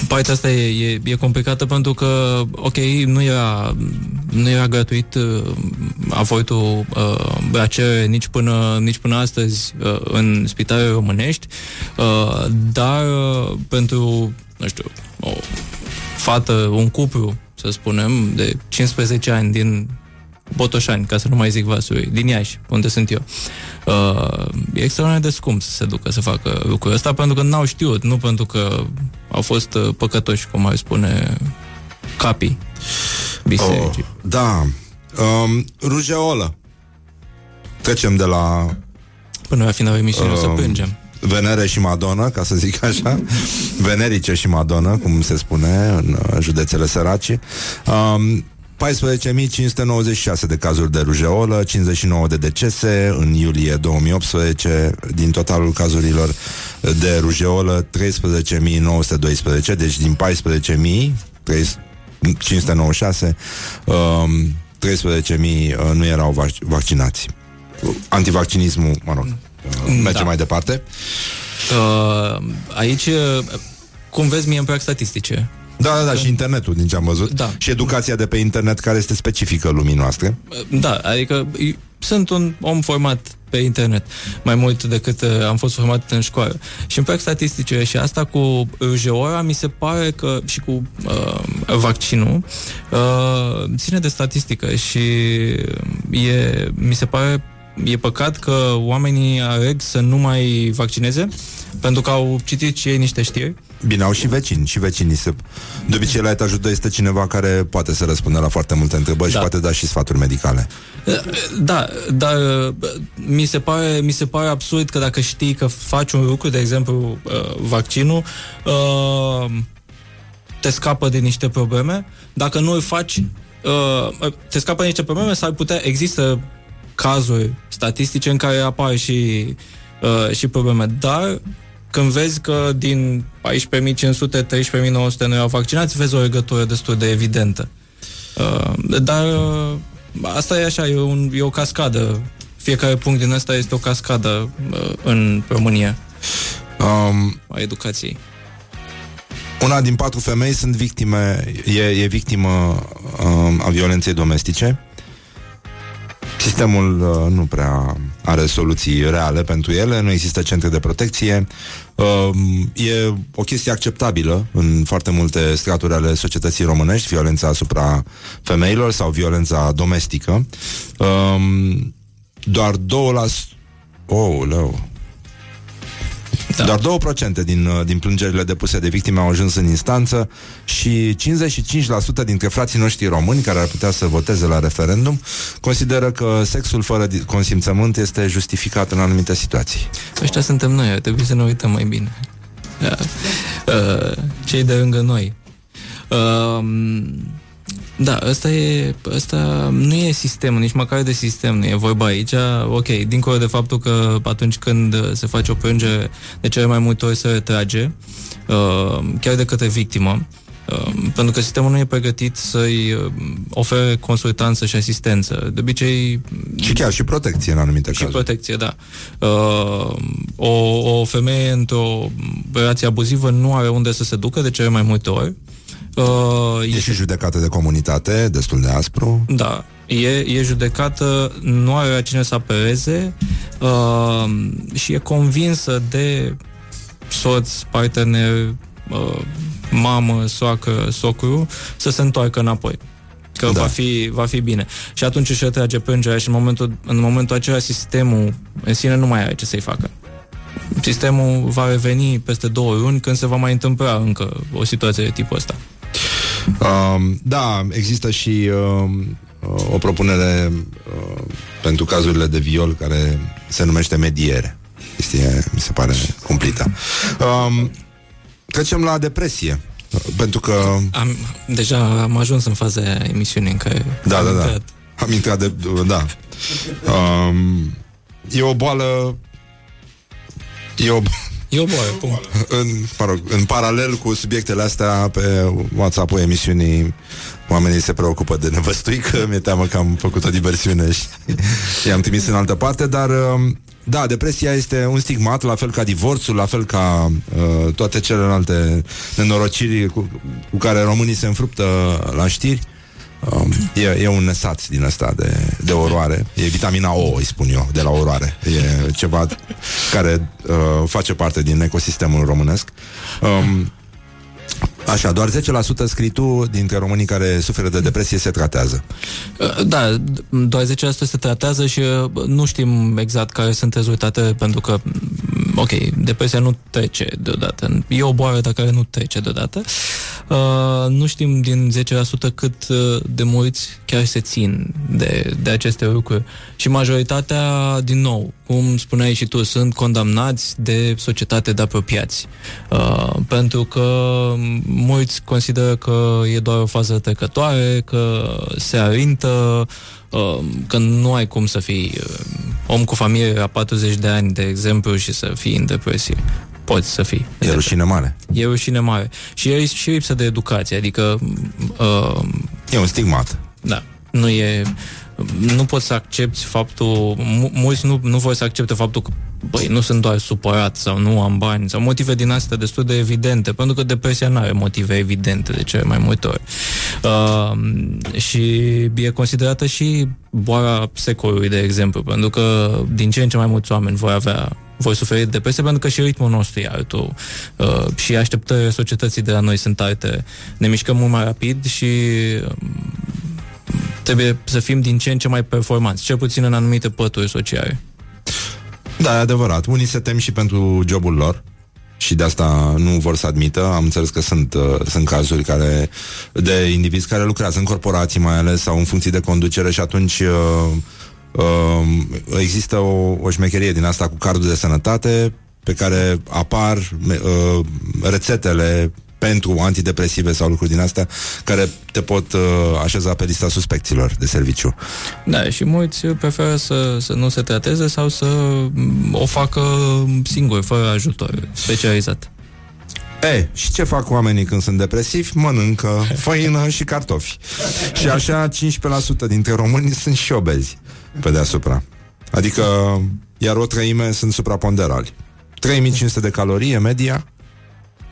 Mm, Partea asta e, e, e complicată pentru că, ok, nu era, nu era gratuit uh, avortul uh, la cerere nici până, nici până astăzi uh, în spitale românești, uh, dar uh, pentru, nu știu, o fată, un cuplu, să spunem, de 15 ani din Botoșani, ca să nu mai zic Vasului, din Iași, unde sunt eu. Uh, e extraordinar de scump să se ducă să facă lucrul ăsta pentru că n-au știut, nu pentru că au fost uh, păcătoși, cum mai spune capii bisericii. Oh, da. Um, rujeolă. Trecem de la Până la finalul emisiunii o să Um, plângem. Venere și Madonna, ca să zic așa Venerice și Madonna, cum se spune În uh, județele săraci um, 14.596 de cazuri de rujeolă 59 de decese În iulie 2018 Din totalul cazurilor de rujeolă 13.912 Deci din 14.596 um, 13.000 uh, nu erau vac- vaccinați Antivaccinismul, mă rog uh, Merge Da. mai departe Uh, aici, uh, cum vezi, mie îmi plac statistice. Da, da, da, și internetul, din ce am văzut. Da. Și educația de pe internet, care este specifică lumii noastre. Uh, Da, adică i- sunt un om format pe internet mai mult decât uh, am fost format în școală. Și îmi plac statisticile și asta cu rujeola mi se pare că și cu uh, vaccinul uh, ține de statistică și e, mi se pare e păcat că oamenii aleg să nu mai vaccineze pentru că au citit și ei niște știri Bine, au și vecini, și vecinii se... De obicei, la etajul 2 este cineva care poate să răspundă la foarte multe întrebări Da. și poate da și sfaturi medicale. Da, dar uh, mi se, pare, mi se pare absurd că dacă știi că faci un lucru, de exemplu uh, vaccinul, uh, te scapă de niște probleme. Dacă nu îl faci, uh, te scapă de niște probleme, s-ar putea, există cazuri statistice în care apar și, uh, și probleme, dar când vezi că din 14.500, 13.900 nu erau vaccinați, vezi o legătură destul de evidentă. Uh, dar uh, asta e așa, e, un, e o cascadă. Fiecare punct din asta este o cascadă uh, în România Um, a educației. una din patru femei sunt victime, e, e victimă um, a violenței domestice. Sistemul uh, nu prea are soluții reale pentru ele, nu există centre de protecție. Um, e o chestie acceptabilă în foarte multe straturi ale societății românești, violența asupra femeilor sau violența domestică. Um, doar 2%... Oh, leu. Da. Doar 2% din, uh, din plângerile depuse de victime au ajuns în instanță și 55% dintre frații noștri români care ar putea să voteze la referendum consideră că sexul fără di- consimțământ este justificat în anumite situații. Ăștia suntem noi, ar trebui să ne uităm mai bine. Da. Uh, cei de lângă noi. Uh, da, ăsta, e, ăsta nu e sistem, nici măcar de sistem, nu e vorba aici. Ok, dincolo de faptul că atunci când se face o plângere, de cele mai multe ori se retrage, uh, chiar de către victimă, uh, pentru că sistemul nu e pregătit să-i uh, ofere consultanță și asistență. De obicei, Și chiar și protecție în anumite și cazuri. protecție, da. Uh, o, o femeie într-o relație abuzivă nu are unde să se ducă de cele mai multe ori. Uh, E și judecată de comunitate, destul de aspru. da, e, e judecată, nu are la cine să apeleze uh, și e convinsă de soț, partener, uh, mamă, soacră, socru, să se întoarcă înapoi. Că Da. da. va, fi, va fi bine. Și atunci își retrage plângerea și în momentul, în momentul acela sistemul în sine nu mai are ce să-i facă. Sistemul va reveni peste două luni când se va mai întâmpla încă o situație de tipul ăsta. Um, da, există și um, uh, o propunere uh, pentru cazurile de viol care se numește mediere. Este, mi se pare cumplită. Um, trecem la depresie. Uh, Pentru că... Am, deja am ajuns în faza emisiunii în care Da, am da, da. intrat. Am intrat de... Da. Um, e o boală... E o... E o boală, punct. în, mă rog, în paralel cu subiectele astea pe WhatsApp-ul emisiunii oamenii se preocupă de nevăstuică mi-e teamă că am făcut o diversiune și i-am trimis în altă parte dar um, da, depresia este un stigmat, la fel ca divorțul, la fel ca uh, toate celelalte nenorociri cu, cu care românii se înfruptă la știri. Um, e, e un nesat din asta de, de oroare. E vitamina O, îi spun eu, de la oroare. E ceva care uh, face parte din ecosistemul românesc. Um, Așa, doar 10% scrii tu dintre românii care suferă de depresie se tratează. Uh, Da, doar 10% se tratează și uh, nu știm exact care sunt rezultate pentru că, mm, ok, depresia nu trece deodată. E o boală dar care nu trece deodată. Uh, nu știm din 10% cât uh, de mulți chiar se țin de, de aceste lucruri. Și majoritatea, din nou, cum spuneai și tu, sunt condamnați de societate de apropiați. Uh, pentru că mulți consideră că e doar o fază trecătoare, că se arintă, uh, că nu ai cum să fii uh, om cu familie la 40 de ani, de exemplu, și să fii în depresie. Poți să fii. E rușine mare. E rușine mare. Și e și lipsă de educație, adică... Uh, E un stigmat. da, nu e... Nu poți să accepti faptul... mu- Mulți nu, nu vor să accepte faptul că băi, nu sunt doar supărat sau nu am bani sau motive din astea destul de evidente, pentru că depresia nu are motive evidente de cele mai multe ori. Uh, și e considerată și boala secolului, de exemplu, pentru că din ce în ce mai mulți oameni vor avea voi suferi de depresie pentru că și ritmul nostru e altul uh, și așteptările societății de la noi sunt alte. Ne mișcăm mult mai rapid și um, trebuie să fim din ce în ce mai performanți, cel puțin în anumite pături sociale. Da, e adevărat. Unii se tem și pentru jobul lor și de asta nu vor să admită. Am înțeles că sunt, uh, sunt cazuri care de indivizi care lucrează în corporații mai ales sau în funcții de conducere și atunci uh, uh, există o, o șmecherie din asta cu cardul de sănătate pe care apar uh, rețetele pentru antidepresive sau lucruri din astea care te pot uh, așeza pe lista suspecților de serviciu. Da, și mulți preferă să, să nu se trateze sau să mm, o facă singur, fără ajutor specializat. E, și ce fac oamenii când sunt depresivi? Mănâncă făină și cartofi. Și așa 15% dintre români sunt și obezi pe deasupra. Adică, iar o treime sunt supraponderali. 3500 de calorii e media,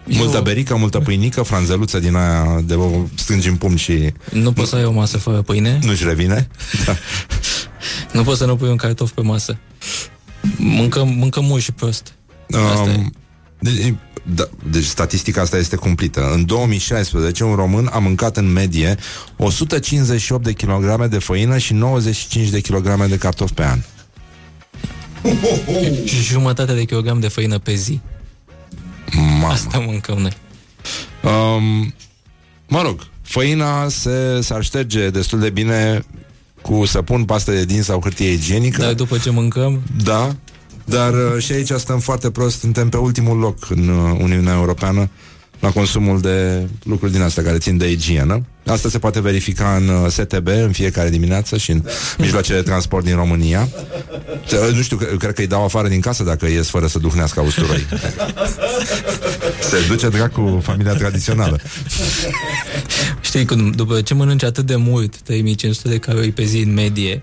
multă berică, multă pâinică, franzeluță din aia de o strângi în pumn și Nu poți să ai o masă fără pâine, nu-și revine. Da. nu poți să nu pui un cartof pe masă. Mâncăm, mâncăm mult și prost. Asta e. Um, de, da, deci statistica asta este cumplită. În 2016, un român a mâncat în medie 158 de kilograme de făină și 95 de kilograme de cartofi pe an. Și jumătate de kilogram de făină pe zi. Mamă. Asta mâncăm noi. Um, mă rog, făina se, s-ar șterge destul de bine cu săpun, pastă de dinți sau hârtie igienică. Dar după ce mâncăm, Da, dar uh, și aici stăm foarte prost, suntem pe ultimul loc în uh, Uniunea Europeană la consumul de lucruri din astea care țin de igienă. Asta se poate verifica în uh, STB în fiecare dimineață și în mijloacele de transport din România. Uh, Nu știu, eu cred că îi dau afară din casă dacă ies fără să duhnească usturoi. Se duce dracu familia tradițională. știi, când, după ce mănânci atât de mult, 3500 de calorii pe zi în medie,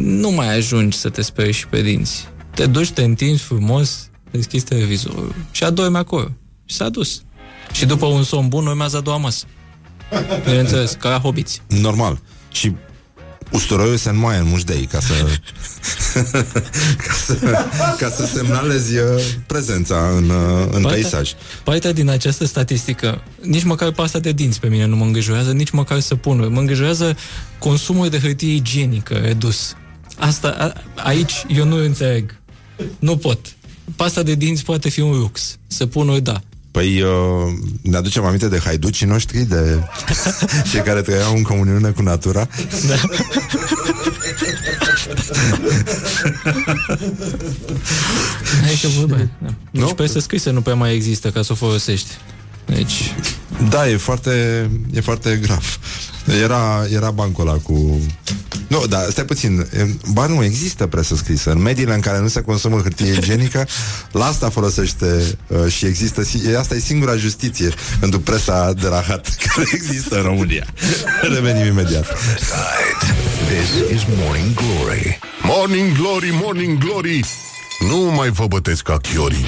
nu mai ajungi să te speri și pe dinți. Te duci, te întinzi frumos, deschizi televizorul și adormi acolo. Și s-a dus. Și după un somn bun urmează a doua masă. Bineînțeles, ca la hobiți. Normal. Și usturoiul se înmoaie în mușdei ca să, ca să ca să semnalezi uh, prezența în, uh, în Partea- peisaj. Partea din această statistică, nici măcar pasta de dinți pe mine nu mă îngrijorează, nici măcar săpunul. Mă îngrijorează consumul de hârtie igienică redus. Asta, a, aici eu nu înțeleg. Nu pot. Pasta de dinți poate fi un lux. Săpunul, da. Păi uh, ne aducem aminte de haiducii noștri, de cei care trăiau în comuniune cu natura. da. Aici e vorba. Da. Nici Nu? presă scrisă nu prea mai există ca să o folosești. Deci, Da, e foarte, e foarte grav. Era, era bancul ăla cu... Nu, dar stai puțin. e- Ba nu, există presă scrisă. În mediile în care nu se consumă hârtie igienică, la asta folosește uh, și există... si- e- Asta e singura justiție pentru presa de la hat care există în România. Revenim imediat. This is Morning Glory. Morning Glory, Morning Glory. Nu mai vă bătesc ca chiorii.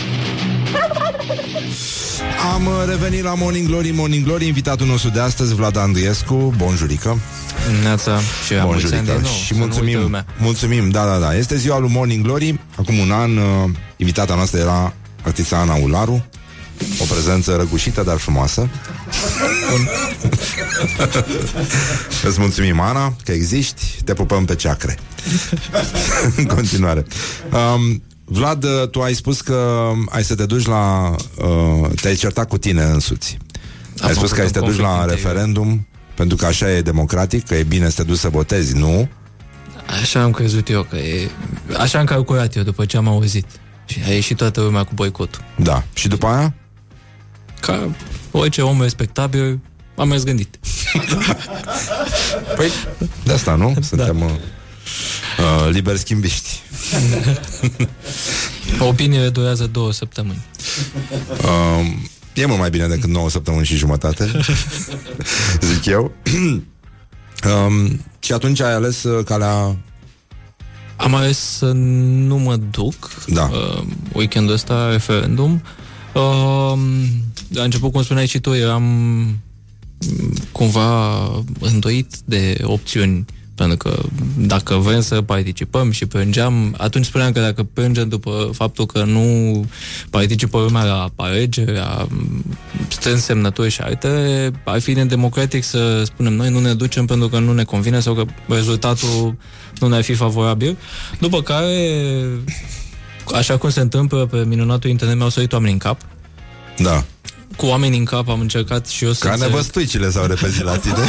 Am uh, revenit la Morning Glory, Morning Glory, invitatul nostru de astăzi, Vlad Andriescu. Bonjurică. Neața și la mulți ani de nou. Și să nu uite mulțumim, lumea. mulțumim, da, da, da. Este ziua lui Morning Glory. Acum un an, uh, invitata noastră era artista Ana Ularu. O prezență răgușită, dar frumoasă. Îți mulțumim, Ana, că existi. Te pupăm pe ceacre. În continuare. Um, Vlad, uh, tu ai spus că ai să te duci la... Uh, te-ai certat cu tine însuți. Am ai spus avut că ai să un te duci conflict la interior. referendum pentru că așa e democratic, că e bine să te duci să votezi, nu? Așa am crezut eu că e... Așa am calculat eu după ce am auzit. Și a ieșit toată lumea cu boicotul. Da. Și după aia? Ca orice om respectabil, am mers gândit. Păi, de asta, nu? Suntem da. uh, uh, liber schimbiști. Opiniile durează două săptămâni. Uh, e mult mai bine decât 9 săptămâni și jumătate, zic eu. um, și atunci ai ales uh, calea... Am ales să nu mă duc Da. uh, weekendul ăsta, referendum. Uh, la început, cum spuneai și tu, eram mm, cumva îndoit de opțiuni pentru că dacă vrem să participăm și plângeam, atunci spuneam că dacă plângem după faptul că nu participă lumea la alegeri, la mm, strâns semnături și altele, ar fi nedemocratic să spunem noi nu ne ducem pentru că nu ne convine sau că rezultatul nu ne-ar fi favorabil. După care, așa cum se întâmplă pe minunatul internet, mi-au sărit oameni în cap. Da. Cu oameni în cap am încercat și eu să Ca înțeleg- nevăstuicile s-au repezit la tine.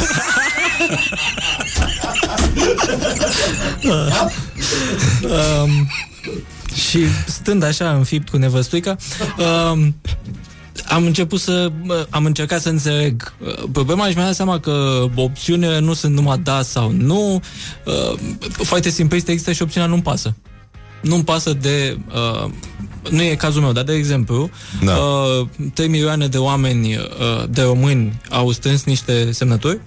um, și stând așa înfipt cu nevăstuica, um, am început să mă, am încercat să înțeleg uh, problema și mi-am dat seama că opțiunile nu sunt numai da sau nu. Uh, foarte simplist există și opțiunea nu-mi pasă. Nu-mi pasă de uh, nu e cazul meu, dar de exemplu, Da. uh, 3 milioane de oameni uh, de români au strâns niște semnături uh,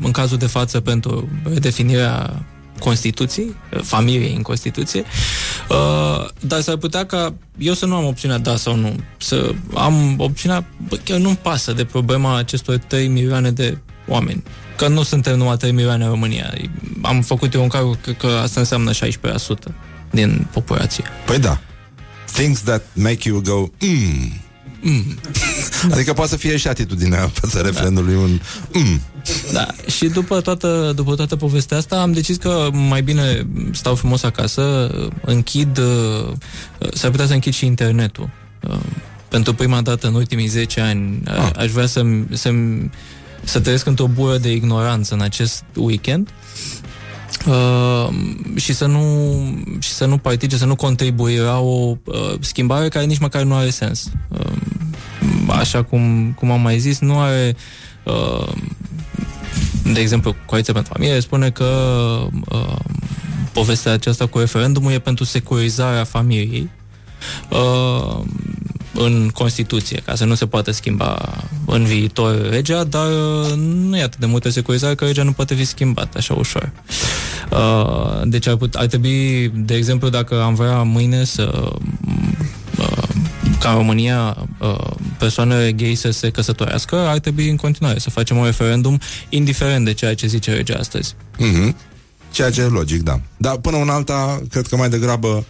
în cazul de față pentru redefinirea Constituției, uh, familiei în Constituție, uh, dar s-ar putea ca eu să nu am opțiunea da sau nu, să am opțiunea, bă, chiar nu-mi pasă de problema acestor 3 milioane de oameni. Că nu suntem numai 3 milioane în România. Am făcut eu un calcul că, că asta înseamnă 16% din populație. Păi da. Things that make you go, mm. Mm. Adică poate să fie și atitudinea față referendului un mm. Da, și după toată, după toată povestea asta am decis că mai bine stau frumos acasă, închid, uh, s-ar putea să închid și internetul. Uh, Pentru prima dată în ultimii 10 ani a- aș vrea să să să trăiesc într-o bură de ignoranță în acest weekend uh, și să nu și să nu particip, să nu contribui la o uh, schimbare care nici măcar nu are sens. Uh, așa cum, cum am mai zis, nu are uh, de exemplu, Coaliția pentru Familie spune că uh, povestea aceasta cu referendumul e pentru securizarea familiei uh, în Constituție, ca să nu se poată schimba în viitor legea, dar uh, nu e atât de multă securizare că legea nu poate fi schimbată așa ușor. Uh, deci ar, put, ar trebui, de exemplu, dacă am vrea mâine să uh, ca în România uh, persoanele gay să se căsătorească, ar trebui în continuare să facem un referendum, indiferent de ceea ce zice legea astăzi. Mm-hmm. Ceea ce e logic, da. Dar până una alta, cred că mai degrabă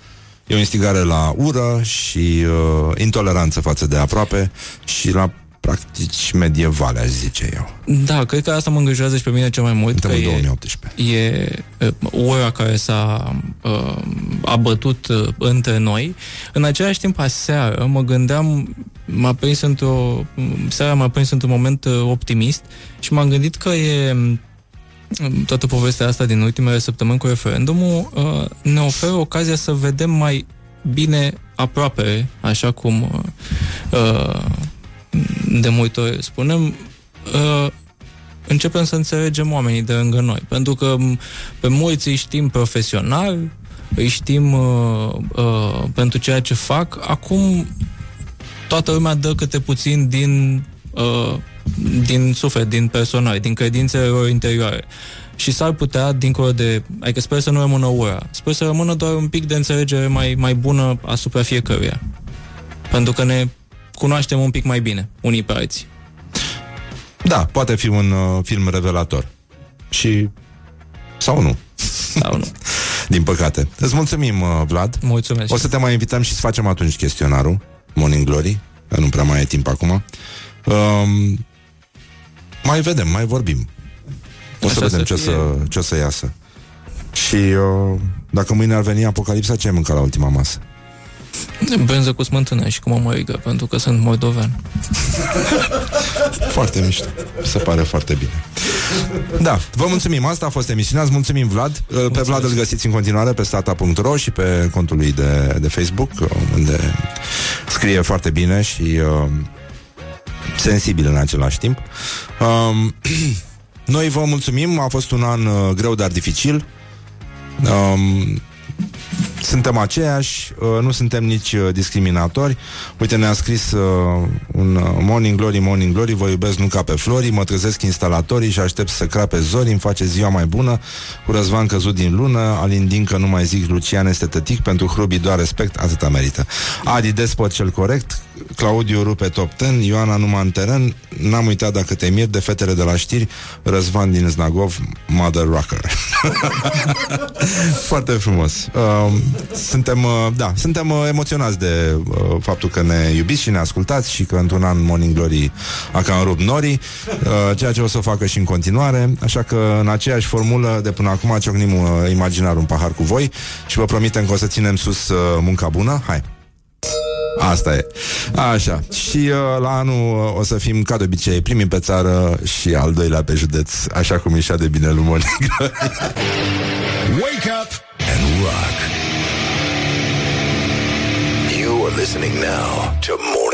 e o instigare la ură și uh, intoleranță față de aproape și la practici medievale, aș zice eu. Da, cred că asta mă îngrijorează și pe mine cel mai mult. Suntem că în e, 2018. e uh, ora care s-a uh, abătut uh, între noi. În același timp, aseară, mă gândeam, m-a prins într-o... Seara m-a prins într-un moment uh, optimist și m-am gândit că e um, toată povestea asta din ultimele săptămâni cu referendumul uh, ne oferă ocazia să vedem mai bine aproape, așa cum uh, de multe ori spunem, uh, începem să înțelegem oamenii de lângă noi. Pentru că m, pe mulți îi știm profesional, îi știm uh, uh, pentru ceea ce fac. Acum toată lumea dă câte puțin din uh, din suflet, din personal, din credințele lor interioare. Și s-ar putea, dincolo de... Adică sper să nu rămână ura. Sper să rămână doar un pic de înțelegere mai, mai bună asupra fiecăruia. Pentru că ne cunoaștem un pic mai bine, unii pe alții. Da, poate fi un uh, film revelator. Și... Sau nu. Sau nu. Din păcate. Îți mulțumim, uh, Vlad. Mulțumesc. O să te mai invităm și să facem atunci chestionarul Morning Glory, că nu prea mai e timp acum. Um, mai vedem, mai vorbim. O să Așa vedem să ce, fie. să, ce o să iasă. Și uh, dacă mâine ar veni apocalipsa, ce ai mâncat la ultima masă? Brânză cu smântână și cu mămăligă, pentru că sunt moldovean. Foarte mișto. Se pare foarte bine. Da, vă mulțumim. Asta a fost emisiunea. Îți mulțumim, Vlad. Pe Vlad îl găsiți în continuare pe stata.ro și pe contul lui de, de Facebook, unde scrie foarte bine și uh, sensibil în același timp. Um, noi vă mulțumim. A fost un an uh, greu, dar dificil. Um, suntem aceiași, uh, nu suntem nici uh, discriminatori. Uite, ne-a scris uh, un uh, Morning Glory, Morning Glory, vă iubesc nu ca pe florii, mă trezesc instalatorii și aștept să crape zori, îmi face ziua mai bună, cu răzvan căzut din lună, Alin Dincă nu mai zic, Lucian este tătic, pentru hrubii doar respect, atâta merită. Adi Despot cel corect, Claudiu rupe top 10, Ioana numai în teren, n-am uitat dacă te mir de fetele de la știri, Răzvan din Znagov, Mother Rocker. Foarte frumos. Uh, suntem, uh, da, suntem uh, emoționați de uh, faptul că ne iubiți și ne ascultați și că într-un an Morning Glory a cam rupt norii, uh, ceea ce o să o facă și în continuare, așa că în aceeași formulă de până acum ciocnim uh, imaginar un pahar cu voi și vă promitem că o să ținem sus uh, munca bună. Hai! Asta e. Așa. Și uh, la anul uh, o să fim, ca de obicei, primii pe țară și al doilea pe județ, așa cum ieșea de bine lui Morning Glory. Wake up and rock. Listening now to more.